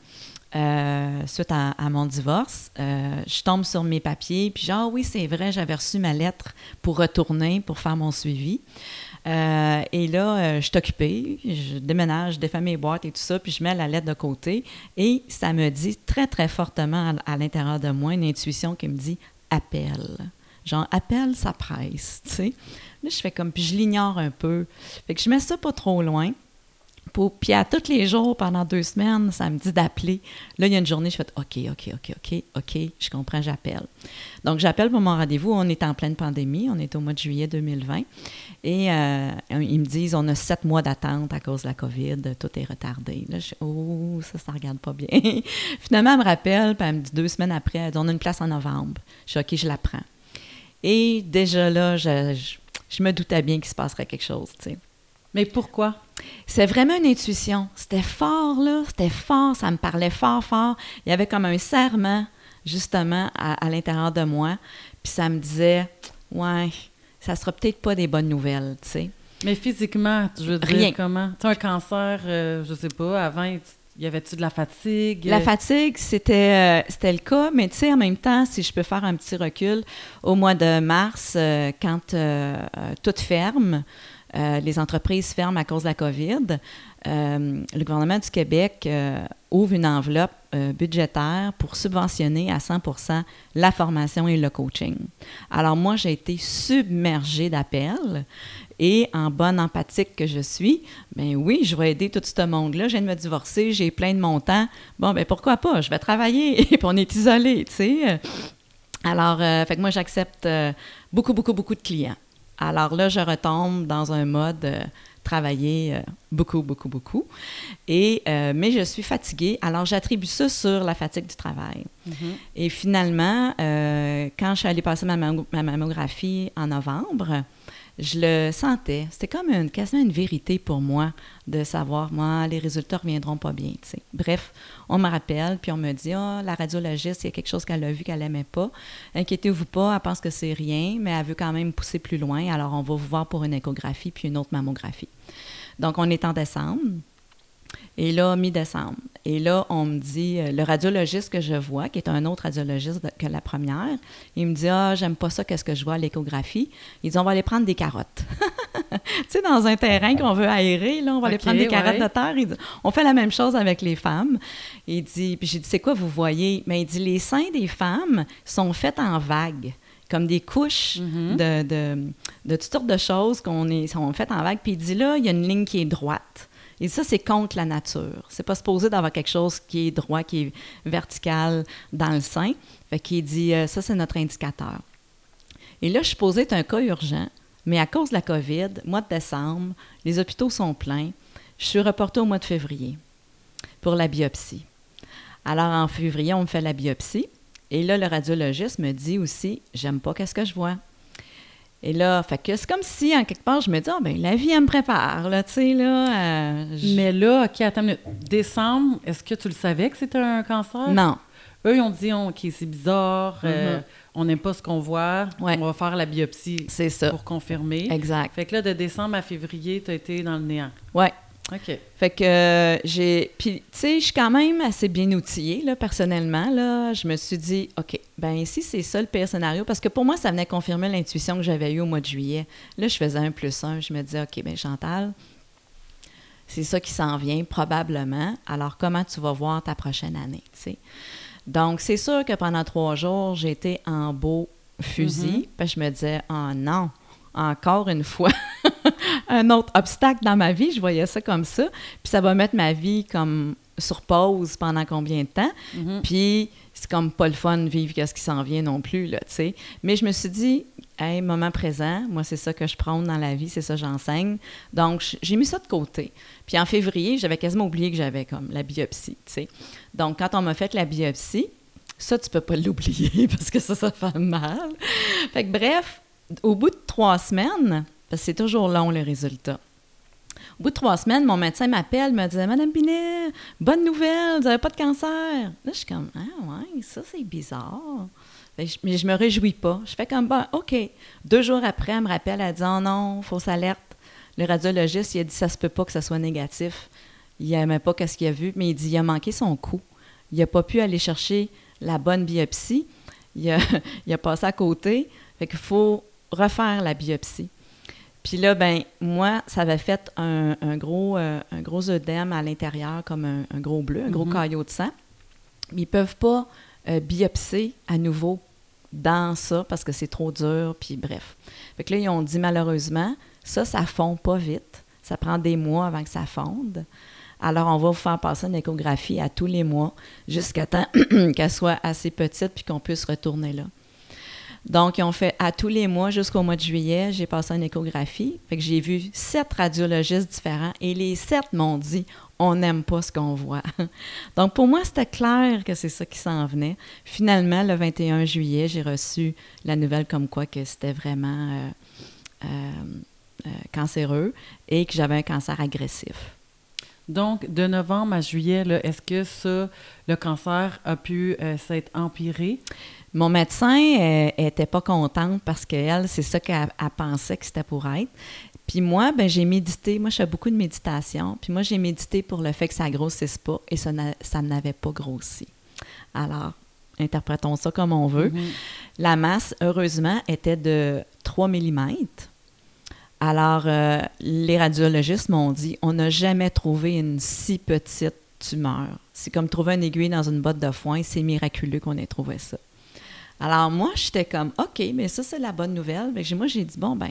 suite à, mon divorce, je tombe sur mes papiers, puis genre, oui, c'est vrai, j'avais reçu ma lettre pour retourner, pour faire mon suivi. Et là, je suis occupée, je déménage, je défais mes boîtes et tout ça, puis je mets la lettre de côté. Et ça me dit très, très fortement à l'intérieur de moi une intuition qui me dit appelle. Genre, appelle, ça presse, tu sais. Là, je fais comme, puis je l'ignore un peu. Fait que je mets ça pas trop loin. Puis à tous les jours, pendant deux semaines, ça me dit d'appeler. Là, il y a une journée, je fais OK, OK, OK, OK, OK, je comprends, j'appelle. Donc, j'appelle pour mon rendez-vous. On est en pleine pandémie. On est au mois de juillet 2020. Et euh, ils me disent on a sept mois d'attente à cause de la COVID, tout est retardé. Là, je Oh, ça, ça regarde pas bien. *laughs* Finalement, elle me rappelle, puis elle me dit deux semaines après, elle dit on a une place en novembre. Je suis OK, je la prends. Et déjà là, je, je, je me doutais bien qu'il se passerait quelque chose, tu sais. Mais pourquoi? C'est vraiment une intuition. C'était fort, là. C'était fort. Ça me parlait fort, fort. Il y avait comme un serment, justement, à, à l'intérieur de moi. Puis ça me disait, ouais, ça sera peut-être pas des bonnes nouvelles, tu sais. Mais physiquement, je veux dire, Rien. comment? Tu as un cancer, euh, je sais pas, avant, y avait-tu de la fatigue? La fatigue, c'était euh, c'était le cas, mais tu sais, en même temps, si je peux faire un petit recul, au mois de mars, euh, quand euh, euh, tout les entreprises ferment à cause de la COVID, le gouvernement du Québec ouvre une enveloppe budgétaire pour subventionner à 100% la formation et le coaching. Alors moi, j'ai été submergée d'appels et en bonne empathique que je suis, ben oui, je vais aider tout ce monde-là. Je viens de me divorcer, j'ai plein de montants. Bon, ben pourquoi pas? Je vais travailler. *laughs* Et puis on est isolé, tu sais. Alors, euh, fait que moi, j'accepte euh, beaucoup, beaucoup, beaucoup de clients. Alors là, je retombe dans un mode euh, travailler beaucoup, beaucoup, beaucoup. Et, mais je suis fatiguée. Alors, j'attribue ça sur la fatigue du travail. Mhm. Et finalement, quand je suis allée passer ma, ma mammographie en novembre, je le sentais. C'était comme une, quasiment une vérité pour moi de savoir, moi, les résultats reviendront pas bien. Bref, on me rappelle, puis on me dit, ah, la radiologiste, il y a quelque chose qu'elle a vu qu'elle n'aimait pas. Inquiétez-vous pas, elle pense que c'est rien, mais elle veut quand même pousser plus loin. Alors, on va vous voir pour une échographie puis une autre mammographie. Donc, on est en décembre. Et là, mi-décembre. Et là, on me dit, euh, le radiologiste que je vois, qui est un autre radiologiste que la première, il me dit, ah, j'aime pas ça, qu'est-ce que je vois à l'échographie. Il dit, on va aller prendre des carottes. *laughs* tu sais, dans un terrain qu'on veut aérer, là, on va aller prendre des carottes ouais. de terre. Il dit, on fait la même chose avec les femmes. Il dit, puis j'ai dit, c'est quoi vous voyez? Mais il dit, les seins des femmes sont faits en vagues comme des couches Mhm. de, de, de toutes sortes de choses qu'on est, sont faites en vagues. Puis il dit là, il y a une ligne qui est droite. Et ça, c'est contre la nature. C'est pas supposé d'avoir quelque chose qui est droit, qui est vertical dans le sein. Fait qu'il dit, euh, ça, c'est notre indicateur. Et là, je suis posée, un cas urgent, mais à cause de la COVID, mois de décembre, les hôpitaux sont pleins. Je suis reportée au mois de février pour la biopsie. Alors, en février, on me fait la biopsie. Et là, le radiologiste me dit aussi, j'aime pas qu'est-ce que je vois. Et là, fait que c'est comme si, en quelque part, je me dis, ah, ben, la vie, elle me prépare, là, tu sais, là. euh, je- Mais là, OK, attends une minute. Décembre, est-ce que tu le savais que c'était un cancer? Non. Eux, ils ont dit, on- OK, c'est bizarre, euh, Mhm. on n'aime pas ce qu'on voit, Ouais. on va faire la biopsie C'est ça. pour confirmer. Exact. Fait que là, de décembre à février, tu as été dans le néant. Ouais. OK. Fait que euh, j'ai. Puis, tu sais, je suis quand même assez bien outillée, là, personnellement. Là. Je me suis dit, OK, ben ici, c'est ça le pire scénario. Parce que pour moi, ça venait confirmer l'intuition que j'avais eue au mois de juillet. Là, je faisais un plus un. Je me disais, OK, ben Chantal, c'est ça qui s'en vient, probablement. Alors, comment tu vas voir ta prochaine année, tu sais? Donc, c'est sûr que pendant trois jours, j'étais en beau fusil. Puis je me disais, oh non, encore une fois, *laughs* un autre obstacle dans ma vie. Je voyais ça comme ça. Puis ça va mettre ma vie comme sur pause pendant combien de temps. Puis c'est comme pas le fun de vivre qu'est-ce qui s'en vient non plus, là, tu sais. Mais je me suis dit, hey, moment présent, moi, c'est ça que je prône dans la vie, c'est ça que j'enseigne. Donc, j'ai mis ça de côté. Puis en février, j'avais quasiment oublié que j'avais comme la biopsie, tu sais. Donc, quand on m'a fait la biopsie, ça, tu peux pas l'oublier *laughs* parce que ça, ça fait mal. Fait que bref, au bout de trois semaines, parce que c'est toujours long, les résultats. Au bout de trois semaines, mon médecin m'appelle, me dit Madame Binet, bonne nouvelle, vous n'avez pas de cancer. Là, je suis comme Ah, ouais, ça, c'est bizarre. Mais je, mais je me réjouis pas. Je fais comme Bon, OK. Deux jours après, elle me rappelle, elle dit Oh non, fausse alerte. Le radiologiste, il a dit Ça se peut pas que ça soit négatif. Il n'aimait pas ce qu'il a vu, mais il dit Il a manqué son coup. Il n'a pas pu aller chercher la bonne biopsie. Il a, *laughs* il a passé à côté. Fait qu'il faut refaire la biopsie. Puis là, ben moi, ça avait fait un, un gros, euh, un gros œdème à l'intérieur, comme un, un gros bleu, un gros Mhm. caillot de sang. Mais ils ne peuvent pas euh, biopser à nouveau dans ça parce que c'est trop dur, puis bref. Fait que là, ils ont dit malheureusement, ça, ça fond pas vite. Ça prend des mois avant que ça fonde. Alors, on va vous faire passer une échographie à tous les mois jusqu'à temps *clears throat* qu'elle soit assez petite puis qu'on puisse retourner là. Donc, ils ont fait à tous les mois jusqu'au mois de juillet, j'ai passé une échographie. Fait que j'ai vu sept radiologistes différents et les sept m'ont dit on n'aime pas ce qu'on voit. *laughs* Donc, pour moi, c'était clair que c'est ça qui s'en venait. Finalement, le 21 juillet, j'ai reçu la nouvelle comme quoi que c'était vraiment euh, euh, euh, cancéreux et que j'avais un cancer agressif. Donc, de novembre à juillet, est-ce que ça, le cancer a pu euh, s'être empiré? Mon médecin euh, était pas contente parce qu'elle, c'est ça qu'elle elle pensait que c'était pour être. Puis moi, ben j'ai médité. Moi, je fais beaucoup de méditation. Puis moi, j'ai médité pour le fait que ça grossisse pas et ça, ça n'avait pas grossi. Alors, interprétons ça comme on veut. Mhm. La masse, heureusement, était de 3 mm. Alors, euh, les radiologistes m'ont dit on n'a jamais trouvé une si petite tumeur. C'est comme trouver une aiguille dans une botte de foin. C'est miraculeux qu'on ait trouvé ça. Alors, moi, j'étais comme OK, mais ça, c'est la bonne nouvelle. J'ai- moi, j'ai dit bon, ben,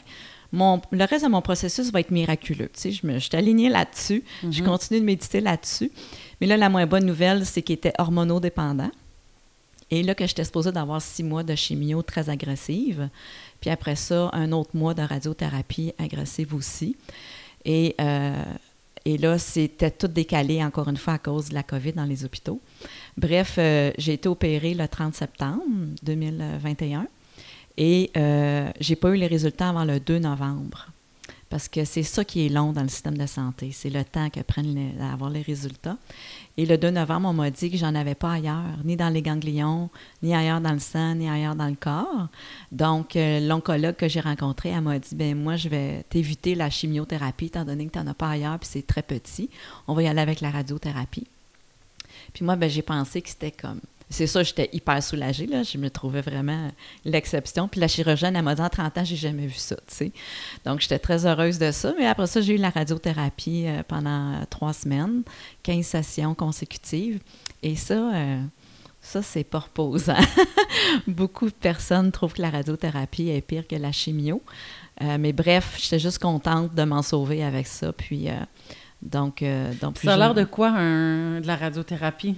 mon, le reste de mon processus va être miraculeux. Tu sais, je me, je suis alignée là-dessus. Je Mhm. continue de méditer là-dessus. Mais là, la moins bonne nouvelle, c'est qu'il était hormonodépendant. Et là, que j'étais supposée d'avoir six mois de chimio très agressive. Puis après ça, un autre mois de radiothérapie agressive aussi. Et, euh, et là, c'était tout décalé, encore une fois, à cause de la COVID dans les hôpitaux. Bref, euh, j'ai été opérée le 30 septembre 2021 et euh, j'ai pas eu les résultats avant le 2 novembre. Parce que c'est ça qui est long dans le système de santé. C'est le temps que prennent à avoir les résultats. Et le 2 novembre, on m'a dit que j'en avais pas ailleurs, ni dans les ganglions, ni ailleurs dans le sang, ni ailleurs dans le corps. Donc, euh, l'oncologue que j'ai rencontré, elle m'a dit ben moi, je vais t'éviter la chimiothérapie, étant donné que tu n'en as pas ailleurs, puis c'est très petit. On va y aller avec la radiothérapie. Puis moi, ben, j'ai pensé que c'était comme. C'est ça, j'étais hyper soulagée, là. Je me trouvais vraiment l'exception. Puis la chirurgienne, elle m'a dit en 30 ans, j'ai jamais vu ça. Donc, j'étais très heureuse de ça. Mais après ça, j'ai eu la radiothérapie euh, pendant euh, trois semaines, 15 sessions consécutives. Et ça, euh, ça, c'est pas reposant. *laughs* Beaucoup de personnes trouvent que la radiothérapie est pire que la chimio. Mais bref, j'étais juste contente de m'en sauver avec ça. Puis, donc, euh, donc Ça a l'air de quoi, un- de la radiothérapie?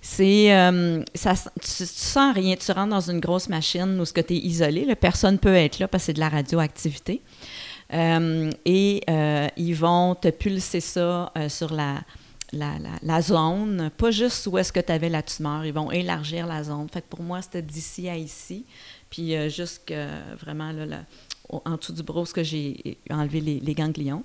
c'est euh, ça, tu, tu sens rien, tu rentres dans une grosse machine où ce que tu es isolé, là, personne peut être là parce que c'est de la radioactivité. Euh, et euh, ils vont te pulser ça sur la, la, la- la zone, pas juste où est-ce que tu avais la tumeur, ils vont élargir la zone. Fait que pour moi, c'était d'ici à ici, puis jusque vraiment là, en dessous du bras, où ce que j'ai enlevé les, les ganglions.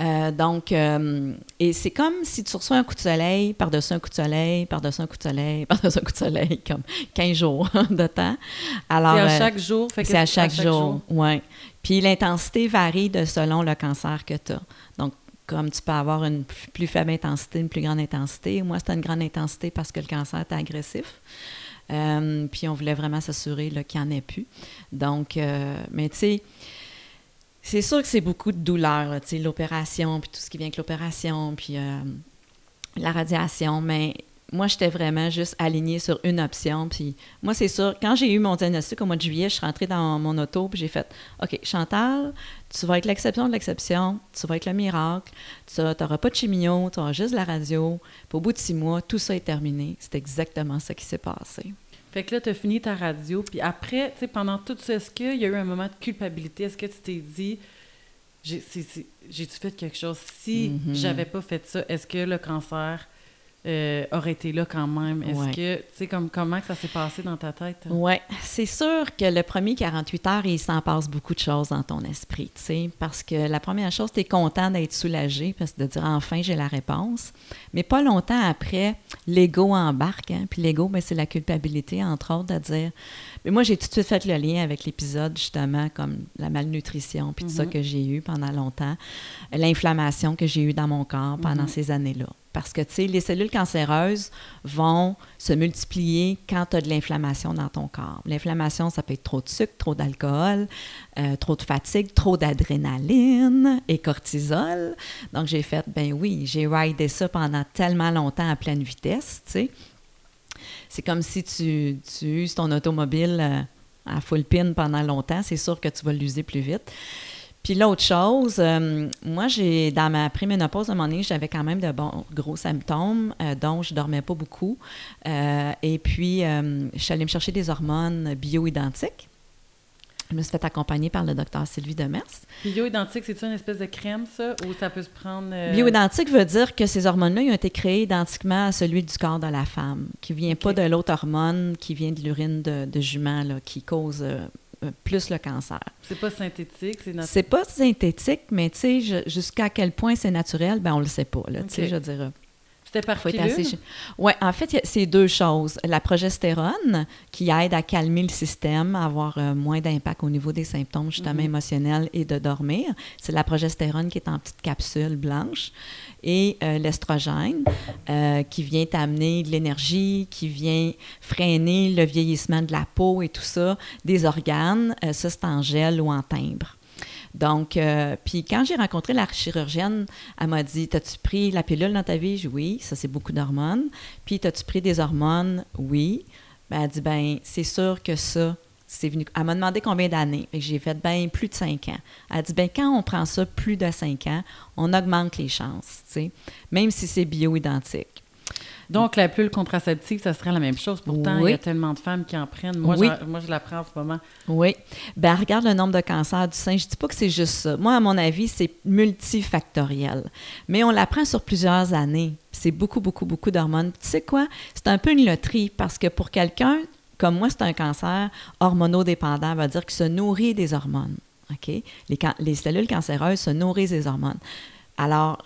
Euh, donc, euh, et c'est comme si tu reçois un coup de soleil, par-dessus un coup de soleil, par-dessus un coup de soleil, *laughs* par-dessus un coup de soleil, comme 15 jours *laughs* de temps. Alors, C'est à euh, chaque jour? c'est à chaque, jour, oui. Puis l'intensité varie de selon le cancer que tu as. Donc, comme tu peux avoir une plus faible intensité, une plus grande intensité. Moi, c'était une grande intensité parce que le cancer était agressif. Euh, puis on voulait vraiment s'assurer qu'il n'y en ait plus. Donc, mais tu sais, c'est sûr que c'est beaucoup de douleur, l'opération, puis tout ce qui vient avec l'opération, puis euh, la radiation, mais moi, j'étais vraiment juste alignée sur une option. Puis moi, c'est sûr, quand j'ai eu mon diagnostic au mois de juillet, je suis rentrée dans mon auto, puis j'ai fait OK, Chantal, tu vas être l'exception de l'exception, tu vas être le miracle, tu n'auras pas de chimio, tu auras juste la radio. Puis au bout de six mois, tout ça est terminé. C'est exactement ça qui s'est passé. Fait que là, tu as fini ta radio, puis après, tu sais, pendant tout ça, est-ce qu'il y a eu un moment de culpabilité? Est-ce que tu t'es dit, j'ai-tu fait quelque chose? Si mm-hmm. j'avais pas fait ça, est-ce que le cancer euh, aurait été là quand même. Est-ce que, tu sais, comme, comment ça s'est passé dans ta tête? Oui, c'est sûr que le premier 48 heures, il s'en passe beaucoup de choses dans ton esprit, tu sais, parce que la première chose, tu es content d'être soulagé, parce que de dire enfin j'ai la réponse. Mais pas longtemps après, l'ego embarque, hein, puis l'ego, ben, c'est la culpabilité, entre autres, de dire. Mais moi, j'ai tout de suite fait le lien avec l'épisode, justement, comme la malnutrition, puis tout ça mm-hmm. que j'ai eu pendant longtemps, l'inflammation que j'ai eue dans mon corps pendant mm-hmm. ces années-là. Parce que, tu sais, les cellules cancéreuses vont se multiplier quand tu as de l'inflammation dans ton corps. L'inflammation, ça peut être trop de sucre, trop d'alcool, euh, trop de fatigue, trop d'adrénaline et cortisol. Donc, j'ai fait, ben oui, j'ai ridé ça pendant tellement longtemps à pleine vitesse, tu sais. C'est comme si tu, uses ton automobile euh, à full pin pendant longtemps. C'est sûr que tu vas l'user plus vite. Puis l'autre chose, euh, moi, j'ai dans ma préménopause, à un moment donné, j'avais quand même de gros symptômes, euh, dont je dormais pas beaucoup. Et puis, je suis allée me chercher des hormones bioidentiques. Je me suis fait accompagner par le docteur Sylvie Demers. Bioidentique, c'est-tu une espèce de crème, ça, ou ça peut se prendre... Bioidentique veut dire que ces hormones-là, ont été créées identiquement à celui du corps de la femme, qui ne vient pas de l'autre hormone qui vient de l'urine de, de, jument, là, qui cause euh, plus le cancer. C'est pas synthétique, c'est naturel. C'est pas synthétique, mais tu sais, jusqu'à quel point c'est naturel, ben on le sait pas, là, tu sais, je dirais. C'était par Oui, en fait, c'est deux choses. La progestérone, qui aide à calmer le système, à avoir euh, moins d'impact au niveau des symptômes, justement, mhm. émotionnels et de dormir. C'est la progestérone qui est en petite capsule blanche. Et euh, l'estrogène, euh, qui vient amener de l'énergie, qui vient freiner le vieillissement de la peau et tout ça, des organes. ça, c'est en gel ou en timbre. Donc, euh, puis quand j'ai rencontré la chirurgienne, elle m'a dit T'as-tu pris la pilule dans ta vie? Je Oui, ça c'est beaucoup d'hormones. Puis, t'as-tu pris des hormones? Oui. Ben, elle dit Ben, c'est sûr que ça, c'est venu. Elle m'a demandé combien d'années. J'ai fait ben plus de cinq ans. Elle a dit ben quand on prend ça plus de cinq ans, on augmente les chances, tu même si c'est bio-identique. Donc, la pilule contraceptive, ça serait la même chose. Pourtant, il y a tellement de femmes qui en prennent. Moi, je, moi, je la prends en ce moment. Oui. Ben regarde le nombre de cancers du sein. Je ne dis pas que c'est juste ça. Moi, à mon avis, c'est multifactoriel. Mais on la prend sur plusieurs années. C'est beaucoup, beaucoup, beaucoup d'hormones. Tu sais quoi? C'est un peu une loterie parce que pour quelqu'un, comme moi, c'est un cancer hormonodépendant, va dire qu'il se nourrit des hormones. OK? Les, les cellules cancéreuses se nourrissent des hormones. Alors,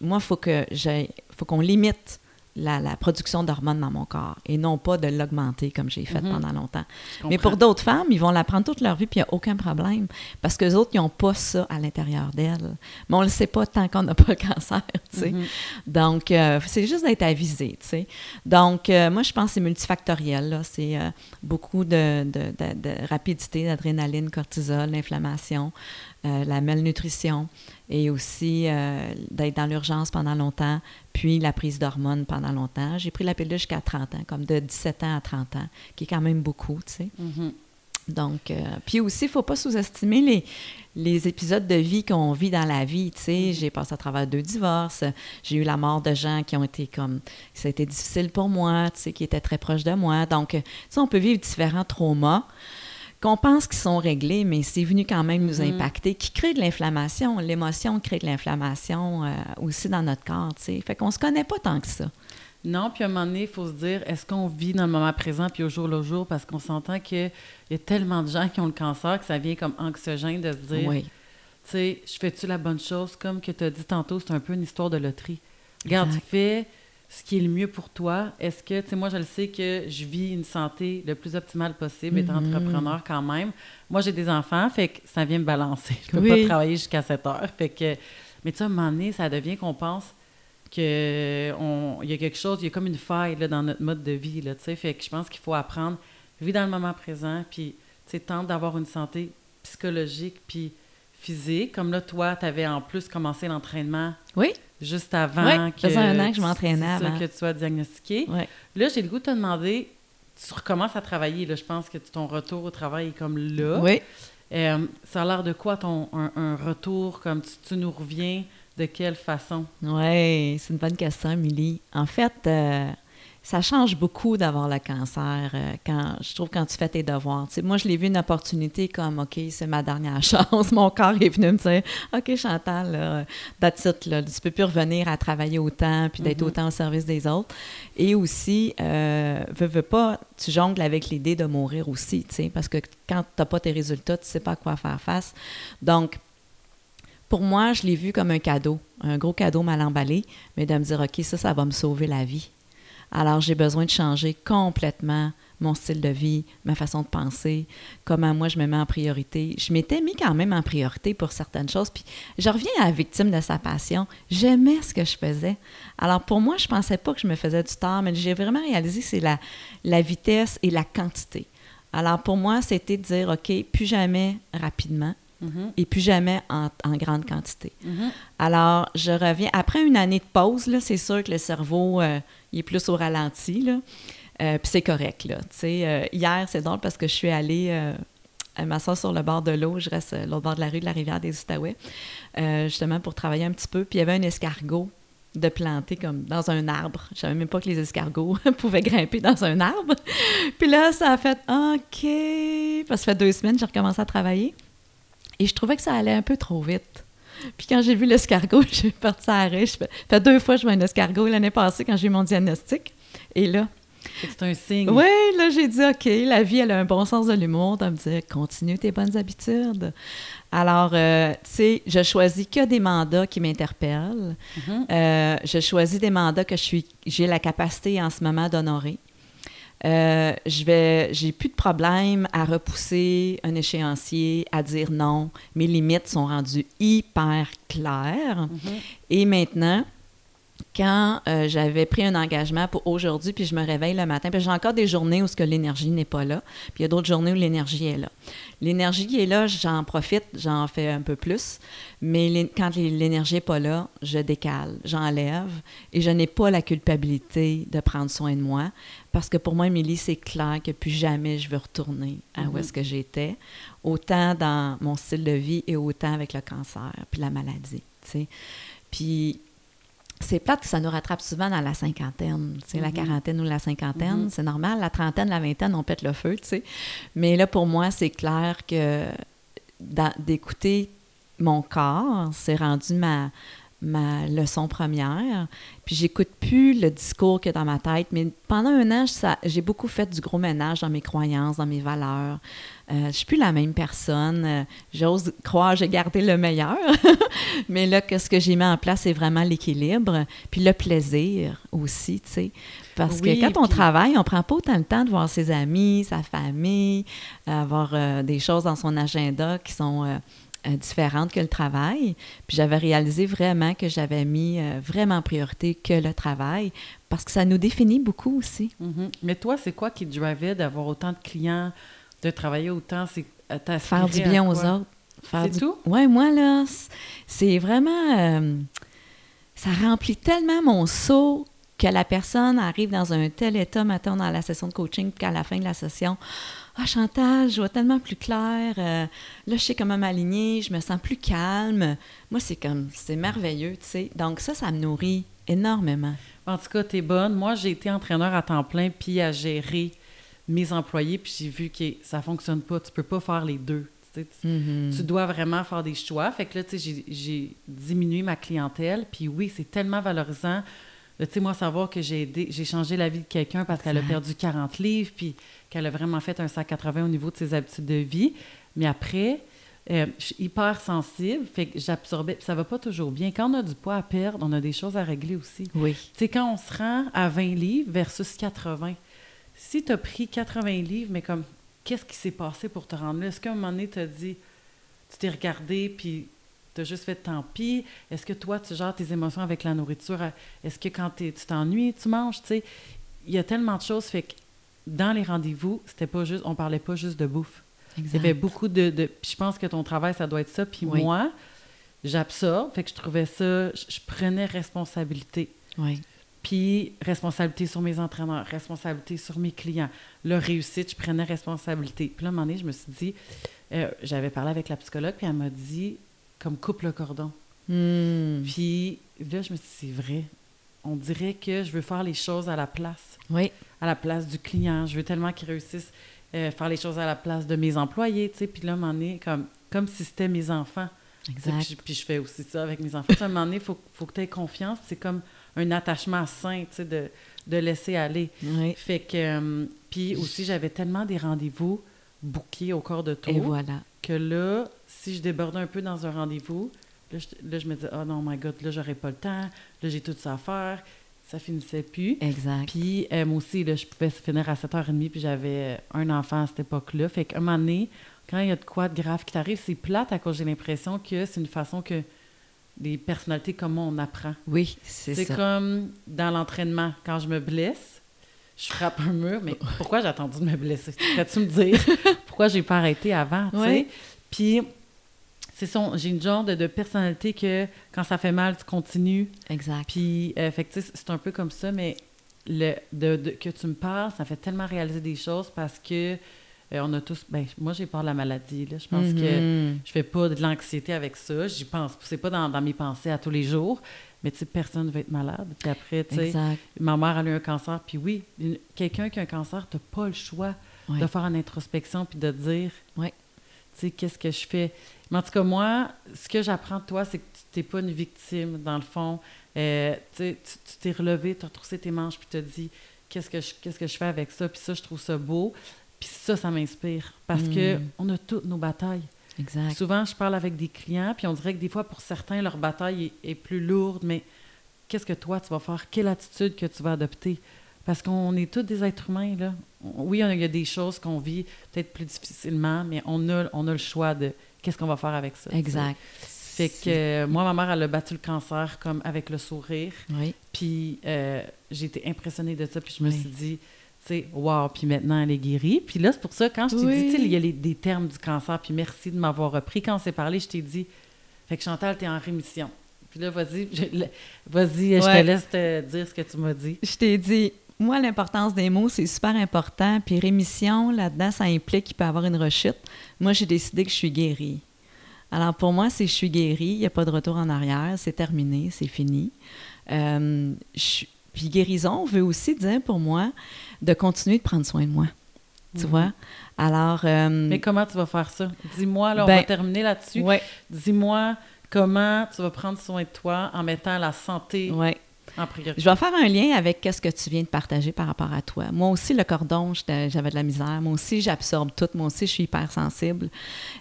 moi, il faut qu'on limite la, production d'hormones dans mon corps et non pas de l'augmenter comme j'ai fait mhm. pendant longtemps. Mais pour d'autres femmes, ils vont la prendre toute leur vie puis il n'y a aucun problème parce que les autres, ils n'ont pas ça à l'intérieur d'elles. Mais on ne le sait pas tant qu'on n'a pas le cancer, *laughs* tu sais. Mhm. Donc, euh, c'est juste d'être avisé, tu sais. Donc, euh, moi, je pense que c'est multifactoriel, C'est euh, beaucoup de, de, de rapidité, d'adrénaline, cortisol, l'inflammation, la malnutrition et aussi euh, d'être dans l'urgence pendant longtemps, puis la prise d'hormones pendant longtemps. J'ai pris la pilule jusqu'à 30 ans, comme de 17 ans à 30 ans, qui est quand même beaucoup, tu sais. Mm-hmm. Donc, euh, puis aussi, il ne faut pas sous-estimer les, les épisodes de vie qu'on vit dans la vie, tu sais. Mm-hmm. J'ai passé à travers deux divorces, j'ai eu la mort de gens qui ont été comme... Ça a été difficile pour moi, tu sais, qui étaient très proches de moi. Donc, tu sais, on peut vivre différents traumas qu'on pense qu'ils sont réglés, mais c'est venu quand même nous mm-hmm. impacter, qui crée de l'inflammation. L'émotion crée de l'inflammation euh, aussi dans notre corps, tu sais. Fait qu'on se connaît pas tant que ça. Non, puis à un moment donné, il faut se dire, est-ce qu'on vit dans le moment présent puis au jour le jour? Parce qu'on s'entend qu'il y a tellement de gens qui ont le cancer que ça vient comme anxiogène de se dire, tu sais, je fais-tu la bonne chose? Comme que tu as dit tantôt, c'est un peu une histoire de loterie. Regarde, tu fais ce qui est le mieux pour toi. Est-ce que, tu sais, moi, je le sais que je vis une santé le plus optimale possible, étant mm-hmm. entrepreneur quand même. Moi, j'ai des enfants, fait que ça vient me balancer. Je peux pas travailler jusqu'à 7 heures. Fait que, Mais tu sais, à un moment donné, ça devient qu'on pense qu'il y a quelque chose, il y a comme une faille là, dans notre mode de vie. Là, fait que je pense qu'il faut apprendre, vivre dans le moment présent, puis tente d'avoir une santé psychologique puis physique. Comme là, toi, tu avais en plus commencé l'entraînement. Oui. Juste avant que. Ça un an que je m'entraînais avant. que tu sois diagnostiqué. Là, j'ai le goût de te demander, tu recommences à travailler. Là, je pense que ton retour au travail est comme là. Oui. Euh, ça a l'air de quoi ton un, retour comme tu, nous reviens de quelle façon? Oui, c'est une bonne question, Émilie. En fait, euh, ça change beaucoup d'avoir le cancer euh, quand je trouve quand tu fais tes devoirs. moi, je l'ai vu une opportunité comme OK, c'est ma dernière *laughs* chance. Mon corps est venu me dire OK, Chantal, là, that's it, là, tu peux plus revenir à travailler autant puis d'être mm-hmm. autant au service des autres. Et aussi, euh, veux, pas, tu jongles avec l'idée de mourir aussi, parce que quand tu n'as pas tes résultats, tu sais pas à quoi faire face. Donc, pour moi, je l'ai vu comme un cadeau, un gros cadeau mal emballé, mais de me dire, OK, ça, ça va me sauver la vie. Alors, j'ai besoin de changer complètement mon style de vie, ma façon de penser, comment moi je me mets en priorité. Je m'étais mis quand même en priorité pour certaines choses, puis je reviens à la victime de sa passion. J'aimais ce que je faisais. Alors pour moi, je pensais pas que je me faisais du tort, mais j'ai vraiment réalisé c'est la, la vitesse et la quantité. Alors pour moi, c'était de dire, OK, plus jamais rapidement, mm-hmm. et plus jamais en, grande quantité. Mm-hmm. Alors, je reviens. Après une année de pause, c'est sûr que le cerveau, euh, il est plus au ralenti, là. Euh, puis c'est correct, là. Euh, hier, c'est drôle parce que je suis allée euh, m'asseoir sur le bord de l'eau. Je reste l'autre bord de la rue de la rivière des Outaouais, justement pour travailler un petit peu. Puis il y avait un escargot de planter comme dans un arbre. Je savais même pas que les escargots *laughs* pouvaient grimper dans un arbre. Puis là, ça a fait OK. Parce que ça fait deux semaines j'ai recommencé à travailler. Et je trouvais que ça allait un peu trop vite. Puis quand j'ai vu l'escargot, *laughs* j'ai parti à arrêt. Ça fait deux fois que je vois un escargot l'année passée quand j'ai eu mon diagnostic. Et là. C'est un signe. Oui, là, j'ai dit, OK, la vie, elle a un bon sens de l'humour, de me dire, continue tes bonnes habitudes. Alors, euh, tu sais, je choisis que des mandats qui m'interpellent. Mm-hmm. Euh, je choisis des mandats que je suis, j'ai la capacité en ce moment d'honorer. Euh, je vais, j'ai plus de problème à repousser un échéancier, à dire non. Mes limites sont rendues hyper claires. Mm-hmm. Et maintenant, quand euh, j'avais pris un engagement pour aujourd'hui, puis je me réveille le matin, puis j'ai encore des journées où ce que l'énergie n'est pas là, puis il y a d'autres journées où l'énergie est là. L'énergie qui est là, j'en profite, j'en fais un peu plus, mais quand l'énergie n'est pas là, je décale, j'enlève, et je n'ai pas la culpabilité de prendre soin de moi parce que pour moi, Émilie, c'est clair que plus jamais je veux retourner à où mhm. est-ce que j'étais, autant dans mon style de vie et autant avec le cancer, puis la maladie. sais. Puis c'est plate que ça nous rattrape souvent dans la cinquantaine. c'est La mhm. quarantaine ou la cinquantaine, mhm. c'est normal. La trentaine, la vingtaine, on pète le feu. sais. Mais là, pour moi, c'est clair que d'écouter mon corps, c'est rendu ma, ma leçon première. Puis j'écoute plus le discours que dans ma tête. Mais pendant un an, j'ai beaucoup fait du gros ménage dans mes croyances, dans mes valeurs. Euh, je suis plus la même personne. Euh, j'ose croire j'ai gardé le meilleur. *laughs* mais là, ce que j'ai mis en place, c'est vraiment l'équilibre. Puis le plaisir aussi, tu sais. Parce que quand on travaille, on prend pas autant le temps de voir ses amis, sa famille, avoir euh, des choses dans son agenda qui sont euh, différente que le travail. Puis j'avais réalisé vraiment que j'avais mis euh, vraiment en priorité que le travail parce que ça nous définit beaucoup aussi. Mm-hmm. Mais toi, c'est quoi qui te drivait d'avoir autant de clients, de travailler autant? C'est euh, Faire du bien aux autres. C'est tout? Oui, moi, là, c'est vraiment... ça remplit tellement mon seau que la personne arrive dans un tel état, maintenant, dans la session de coaching, qu'à la fin de la session, ah, Chantal, je vois tellement plus clair. Euh, là, je sais comment m'aligner, je me sens plus calme. Moi, c'est comme, c'est merveilleux, tu sais. Donc, ça, ça me nourrit énormément. En tout cas, tu es bonne. Moi, j'ai été entraîneur à temps plein, puis à gérer mes employés, puis j'ai vu que ça fonctionne pas. Tu peux pas faire les deux. Mm-hmm. Tu dois vraiment faire des choix. Fait que là, tu sais, j'ai diminué ma clientèle. Puis oui, c'est tellement valorisant tu sais, moi, savoir que j'ai aidé, j'ai changé la vie de quelqu'un parce qu'elle a perdu 40 livres, puis qu'elle a vraiment fait un 180 au niveau de ses habitudes de vie. Mais après, euh, je suis hyper sensible, fait que j'absorbais. Ça va pas toujours bien. Quand on a du poids à perdre, on a des choses à régler aussi. Oui. Tu sais, quand on se rend à 20 livres versus 80, si tu as pris 80 livres, mais comme, qu'est-ce qui s'est passé pour te rendre là? Est-ce qu'à un moment donné, tu as dit, tu t'es regardé, puis tu as juste fait tant pis? Est-ce que toi, tu gères tes émotions avec la nourriture? Est-ce que quand tu t'ennuies, tu manges? Tu sais, il y a tellement de choses. Fait que dans les rendez-vous, c'était pas juste, on parlait pas juste de bouffe. Il y avait beaucoup de, de je pense que ton travail, ça doit être ça. Puis moi, j'absorbe. Fait que je trouvais ça, je, prenais responsabilité. Oui. Puis responsabilité sur mes entraîneurs, responsabilité sur mes clients. Leur réussite, je prenais responsabilité. Puis là, à un moment donné, je me suis dit, euh, j'avais parlé avec la psychologue, puis elle m'a dit, comme coupe le cordon. Hmm. Puis là, je me suis dit, c'est vrai. On dirait que je veux faire les choses à la place. Oui. À la place du client. Je veux tellement qu'ils réussissent euh, faire les choses à la place de mes employés, tu sais. Puis là, à un moment donné, comme, comme si c'était mes enfants. Exact. Puis, je fais aussi ça avec mes enfants. à un moment donné, il faut, faut que tu aies confiance. C'est comme un attachement sain, tu sais, de, de laisser aller. Oui. Fait que... euh, puis aussi, j'avais tellement des rendez-vous bookés au corps de tour Et voilà. que là, si je débordais un peu dans un rendez-vous, là, je, là, je me disais, oh non, my God, là, j'aurais pas le temps, là, j'ai tout ça à faire, ça finissait plus. Exact. Puis euh, moi aussi, là, je pouvais finir à 7h30, puis j'avais un enfant à cette époque-là. Fait qu'à un moment donné, quand il y a de quoi de grave qui t'arrive, c'est plate à cause j'ai l'impression que c'est une façon que des personnalités comme moi, on apprend. oui, c'est C'est ça. comme dans l'entraînement, quand je me blesse, je frappe un mur, mais *laughs* pourquoi j'ai attendu de me blesser? Pourrais-tu me dire? *laughs* Pourquoi j'ai pas arrêté avant? Oui. Puis, c'est son, j'ai une genre de, de personnalité que quand ça fait mal, tu continues. Exact. Puis, euh, c'est un peu comme ça, mais le, de, de- que tu me parles, ça fait tellement réaliser des choses parce que euh, on a tous. Ben, moi, j'ai peur de la maladie. Là. Je pense que Mhm. je fais pas de l'anxiété avec ça. J'y pense. C'est pas dans, dans mes pensées à tous les jours. Mais tu sais, personne ne veut être malade. Puis après, tu sais, ma mère elle a eu un cancer. Puis oui, quelqu'un qui a un cancer, t'as pas le choix de faire une introspection puis de dire, Oui. tu sais, qu'est-ce que je fais. Mais en tout cas, moi, ce que j'apprends de toi, c'est que tu n'es pas une victime, dans le fond. Euh, tu tu tu t'es relevé, tu as retroussé tes manches, puis tu as dit, qu'est-ce que, je, qu'est-ce que je fais avec ça? Puis ça, je trouve ça beau. Puis ça, ça m'inspire. Parce que Mm. on a toutes nos batailles. Exact. Souvent, je parle avec des clients, puis on dirait que des fois, pour certains, leur bataille est, est plus lourde, mais qu'est-ce que toi, tu vas faire? Quelle attitude que tu vas adopter? Parce qu'on est tous des êtres humains, là. Oui, il y a des choses qu'on vit peut-être plus difficilement, mais on a, on a le choix de qu'est-ce qu'on va faire avec ça. Exact. Fait que euh, moi, ma mère, elle a battu le cancer comme avec le sourire. Oui. Puis euh, j'ai été impressionnée de ça. Puis je me suis dit, wow, puis maintenant elle est guérie. Puis là, c'est pour ça, quand je t'ai Oui. dit, il y a les- des termes du cancer, puis merci de m'avoir repris. Quand on s'est parlé, je t'ai dit, fait que Chantal, t'es en rémission. Puis là, vas-y, vas-y, je te laisse te dire ce que tu m'as dit. Je t'ai dit, moi, l'importance des mots, c'est super important. Puis rémission, là-dedans, ça implique qu'il peut y avoir une rechute. Moi, j'ai décidé que je suis guérie. Alors, pour moi, c'est je suis guérie, il n'y a pas de retour en arrière, c'est terminé, c'est fini. Euh, je- puis guérison veut aussi dire pour moi de continuer de prendre soin de moi. Tu Mhm. vois? Alors, euh, Mais comment tu vas faire ça? Dis-moi, là, on Ben, va terminer là-dessus. ouais, Dis-moi comment tu vas prendre soin de toi en mettant la santé ouais. Je vais faire un lien avec ce que tu viens de partager par rapport à toi. Moi aussi, le cordon, j'avais de la misère. Moi aussi, j'absorbe tout. Moi aussi, je suis hypersensible.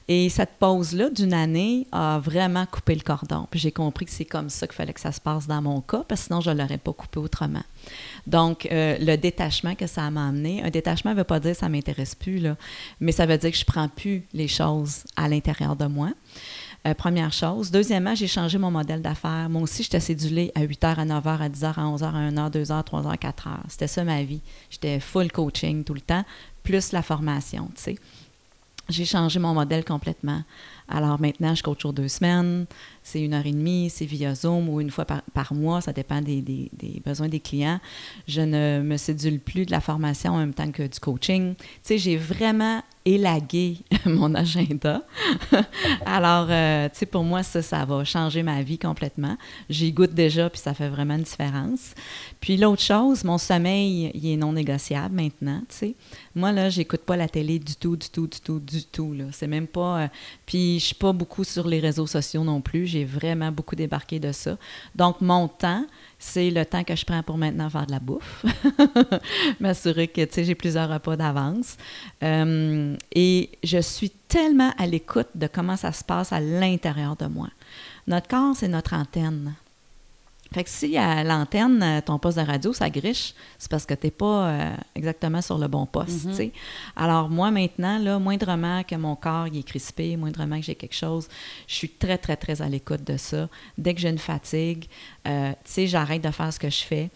Et cette pause-là d'une année a vraiment coupé le cordon. Puis j'ai compris que c'est comme ça qu'il fallait que ça se passe dans mon cas, parce que sinon, je ne l'aurais pas coupé autrement. Donc, euh, le détachement que ça m'a amené, un détachement ne veut pas dire ça ne m'intéresse plus, mais ça veut dire que je ne prends plus les choses à l'intérieur de moi. Euh, première chose. Deuxièmement, j'ai changé mon modèle d'affaires. Moi aussi, j'étais cédulée à 8h, à 9h, à 10h, à 11h, à 1h, 2h, 3h, 4h. C'était ça ma vie. J'étais full coaching tout le temps, plus la formation. J'ai changé mon modèle complètement. Alors maintenant, je coach aux deux semaines, c'est une heure et demie, c'est via Zoom ou une fois par, mois, ça dépend des, des- des besoins des clients. Je ne me sédule plus de la formation en même temps que du coaching. Tu sais, j'ai vraiment élagué *laughs* mon agenda. *laughs* Alors, euh, tu sais, pour moi, ça, ça va changer ma vie complètement. J'y goûte déjà, puis ça fait vraiment une différence. Puis l'autre chose, mon sommeil, il est non négociable maintenant, tu sais. Moi, là, j'écoute pas la télé du tout, du tout, du tout, du tout, là. C'est même pas... euh, puis je suis pas beaucoup sur les réseaux sociaux non plus. J'ai vraiment beaucoup débarqué de ça. Donc, mon temps, c'est le temps que je prends pour maintenant faire de la bouffe. *laughs* M'assurer que, j'ai plusieurs repas d'avance. Euh, et je suis tellement à l'écoute de comment ça se passe à l'intérieur de moi. Notre corps, c'est notre antenne. Fait que si à l'antenne, euh, ton poste de radio, ça griche, c'est parce que tu n'es pas euh, exactement sur le bon poste. Mhm. sais. Alors moi, maintenant, là, moindrement que mon corps il est crispé, moindrement que j'ai quelque chose, je suis très, très, très à l'écoute de ça. Dès que j'ai une fatigue, euh, tu sais, j'arrête de faire ce que je fais.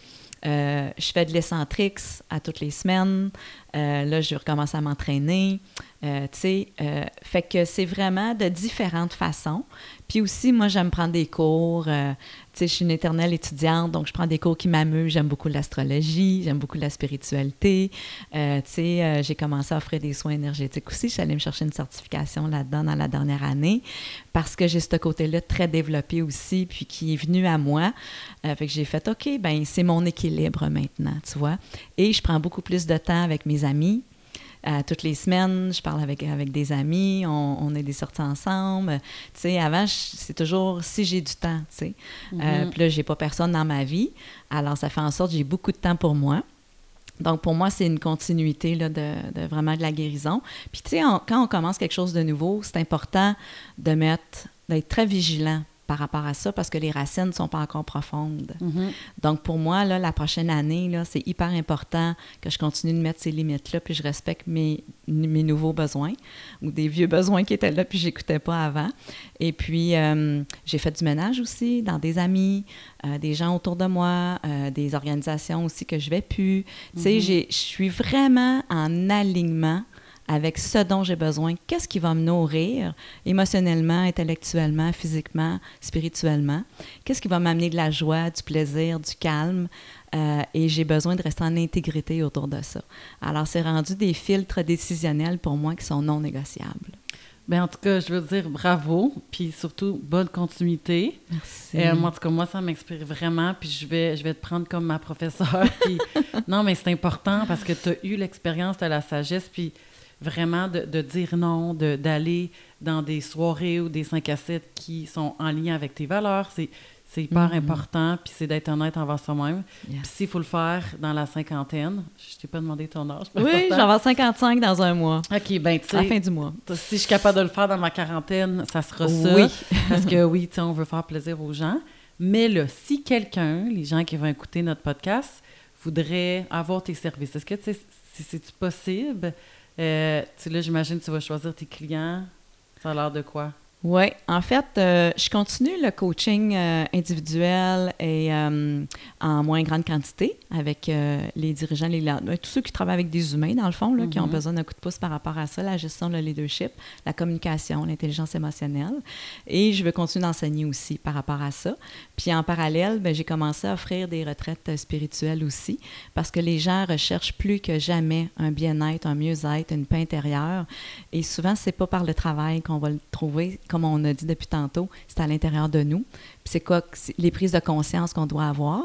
Euh, je fais de l'essentics à toutes les semaines. Euh, là, je recommence à m'entraîner. Euh, tu sais, euh, fait que c'est vraiment de différentes façons. Puis aussi, moi, j'aime prendre des cours. Je suis une éternelle étudiante, donc je prends des cours qui m'amusent. J'aime beaucoup l'astrologie, j'aime beaucoup la spiritualité. Euh, euh, j'ai commencé à offrir des soins énergétiques aussi. Je suis allée me chercher une certification là-dedans dans la dernière année parce que j'ai ce côté-là très développé aussi, puis qui est venu à moi. Euh, j'ai fait, OK, ben c'est mon équilibre maintenant, tu vois. Et je prends beaucoup plus de temps avec mes amis. Euh, toutes les semaines, je parle avec, avec des amis, on, on a des sorties ensemble. Tu sais, avant, c'est toujours si j'ai du temps, tu sais. Euh, Mhm. puis là, j'ai pas personne dans ma vie. Alors, ça fait en sorte que j'ai beaucoup de temps pour moi. Donc, pour moi, c'est une continuité là, de, de vraiment de la guérison. Puis, tu sais, quand on commence quelque chose de nouveau, c'est important de mettre, d'être très vigilant par rapport à ça parce que les racines ne sont pas encore profondes. Mhm. Donc, pour moi, là, la prochaine année, c'est hyper important que je continue de mettre ces limites-là, puis je respecte mes, mes nouveaux besoins ou des vieux besoins qui étaient là, puis j'écoutais pas avant. Et puis, euh, j'ai fait du ménage aussi dans des amis, euh, des gens autour de moi, euh, des organisations aussi que je vais plus. Tu sais, Mhm. j'ai- je suis vraiment en alignement avec ce dont j'ai besoin, qu'est-ce qui va me nourrir émotionnellement, intellectuellement, physiquement, spirituellement, qu'est-ce qui va m'amener de la joie, du plaisir, du calme, euh, et j'ai besoin de rester en intégrité autour de ça. Alors, c'est rendu des filtres décisionnels pour moi qui sont non négociables. Ben, en tout cas, je veux dire bravo, puis surtout bonne continuité. Merci. Euh, moi, en tout cas, moi, ça m'inspire vraiment, puis je vais, je vais te prendre comme ma professeure. *laughs* Puis, non, mais c'est important parce que tu as eu l'expérience de la sagesse, puis vraiment de, de dire non, de- d'aller dans des soirées ou des 5 à 7 qui sont en lien avec tes valeurs. C'est, c'est hyper Mhm. important, puis c'est d'être honnête envers soi-même. Puis s'il faut le faire dans la cinquantaine, je t'ai pas demandé ton âge. Oui, j'en vais avoir 55 dans un mois, OK, ben tu à la fin sais, du mois. si je suis capable de le faire dans ma quarantaine, ça sera ça. Oui. *laughs* Parce que oui, tu sais, on veut faire plaisir aux gens. Mais là, si quelqu'un, les gens qui vont écouter notre podcast, voudrait avoir tes services, est-ce que tu sais, si c'est possible? Euh, tu là, j'imagine que tu vas choisir tes clients. Ça a l'air de quoi? Oui, en fait, euh, je continue le coaching euh, individuel et euh, en moins grande quantité avec les dirigeants, les, tous ceux qui travaillent avec des humains, dans le fond, là, qui ont Mhm. besoin d'un coup de pouce par rapport à ça, la gestion, le leadership, la communication, l'intelligence émotionnelle. Et je veux continuer d'enseigner aussi par rapport à ça. Puis en parallèle, ben, j'ai commencé à offrir des retraites spirituelles aussi parce que les gens recherchent plus que jamais un bien-être, un mieux-être, une paix intérieure. Et souvent, c'est pas par le travail qu'on va le trouver, comme on a dit depuis tantôt, c'est à l'intérieur de nous. Puis c'est quoi les prises de conscience qu'on doit avoir.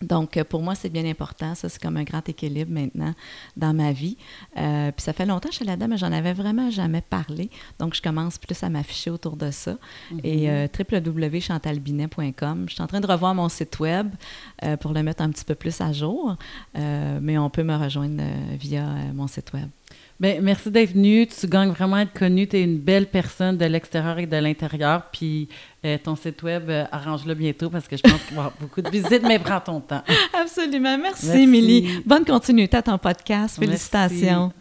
Donc, euh, pour moi, c'est bien important. Ça, c'est comme un grand équilibre maintenant dans ma vie. Euh, puis ça fait longtemps que je suis là-dedans, mais j'en avais vraiment jamais parlé. Donc, je commence plus à m'afficher autour de ça. Et euh, www.chantalbinet.com. Je suis en train de revoir mon site web euh, pour le mettre un petit peu plus à jour, mais on peut me rejoindre via mon site web. Ben, merci d'être venu. Tu gagnes vraiment à être connu. Tu es une belle personne de l'extérieur et de l'intérieur. Puis euh, ton site web, euh, arrange-le bientôt parce que je pense qu'il va y avoir *laughs* beaucoup de visites, mais prends ton temps. Absolument. Merci, Merci. Émilie. Bonne continuité à ton podcast. Merci. Félicitations.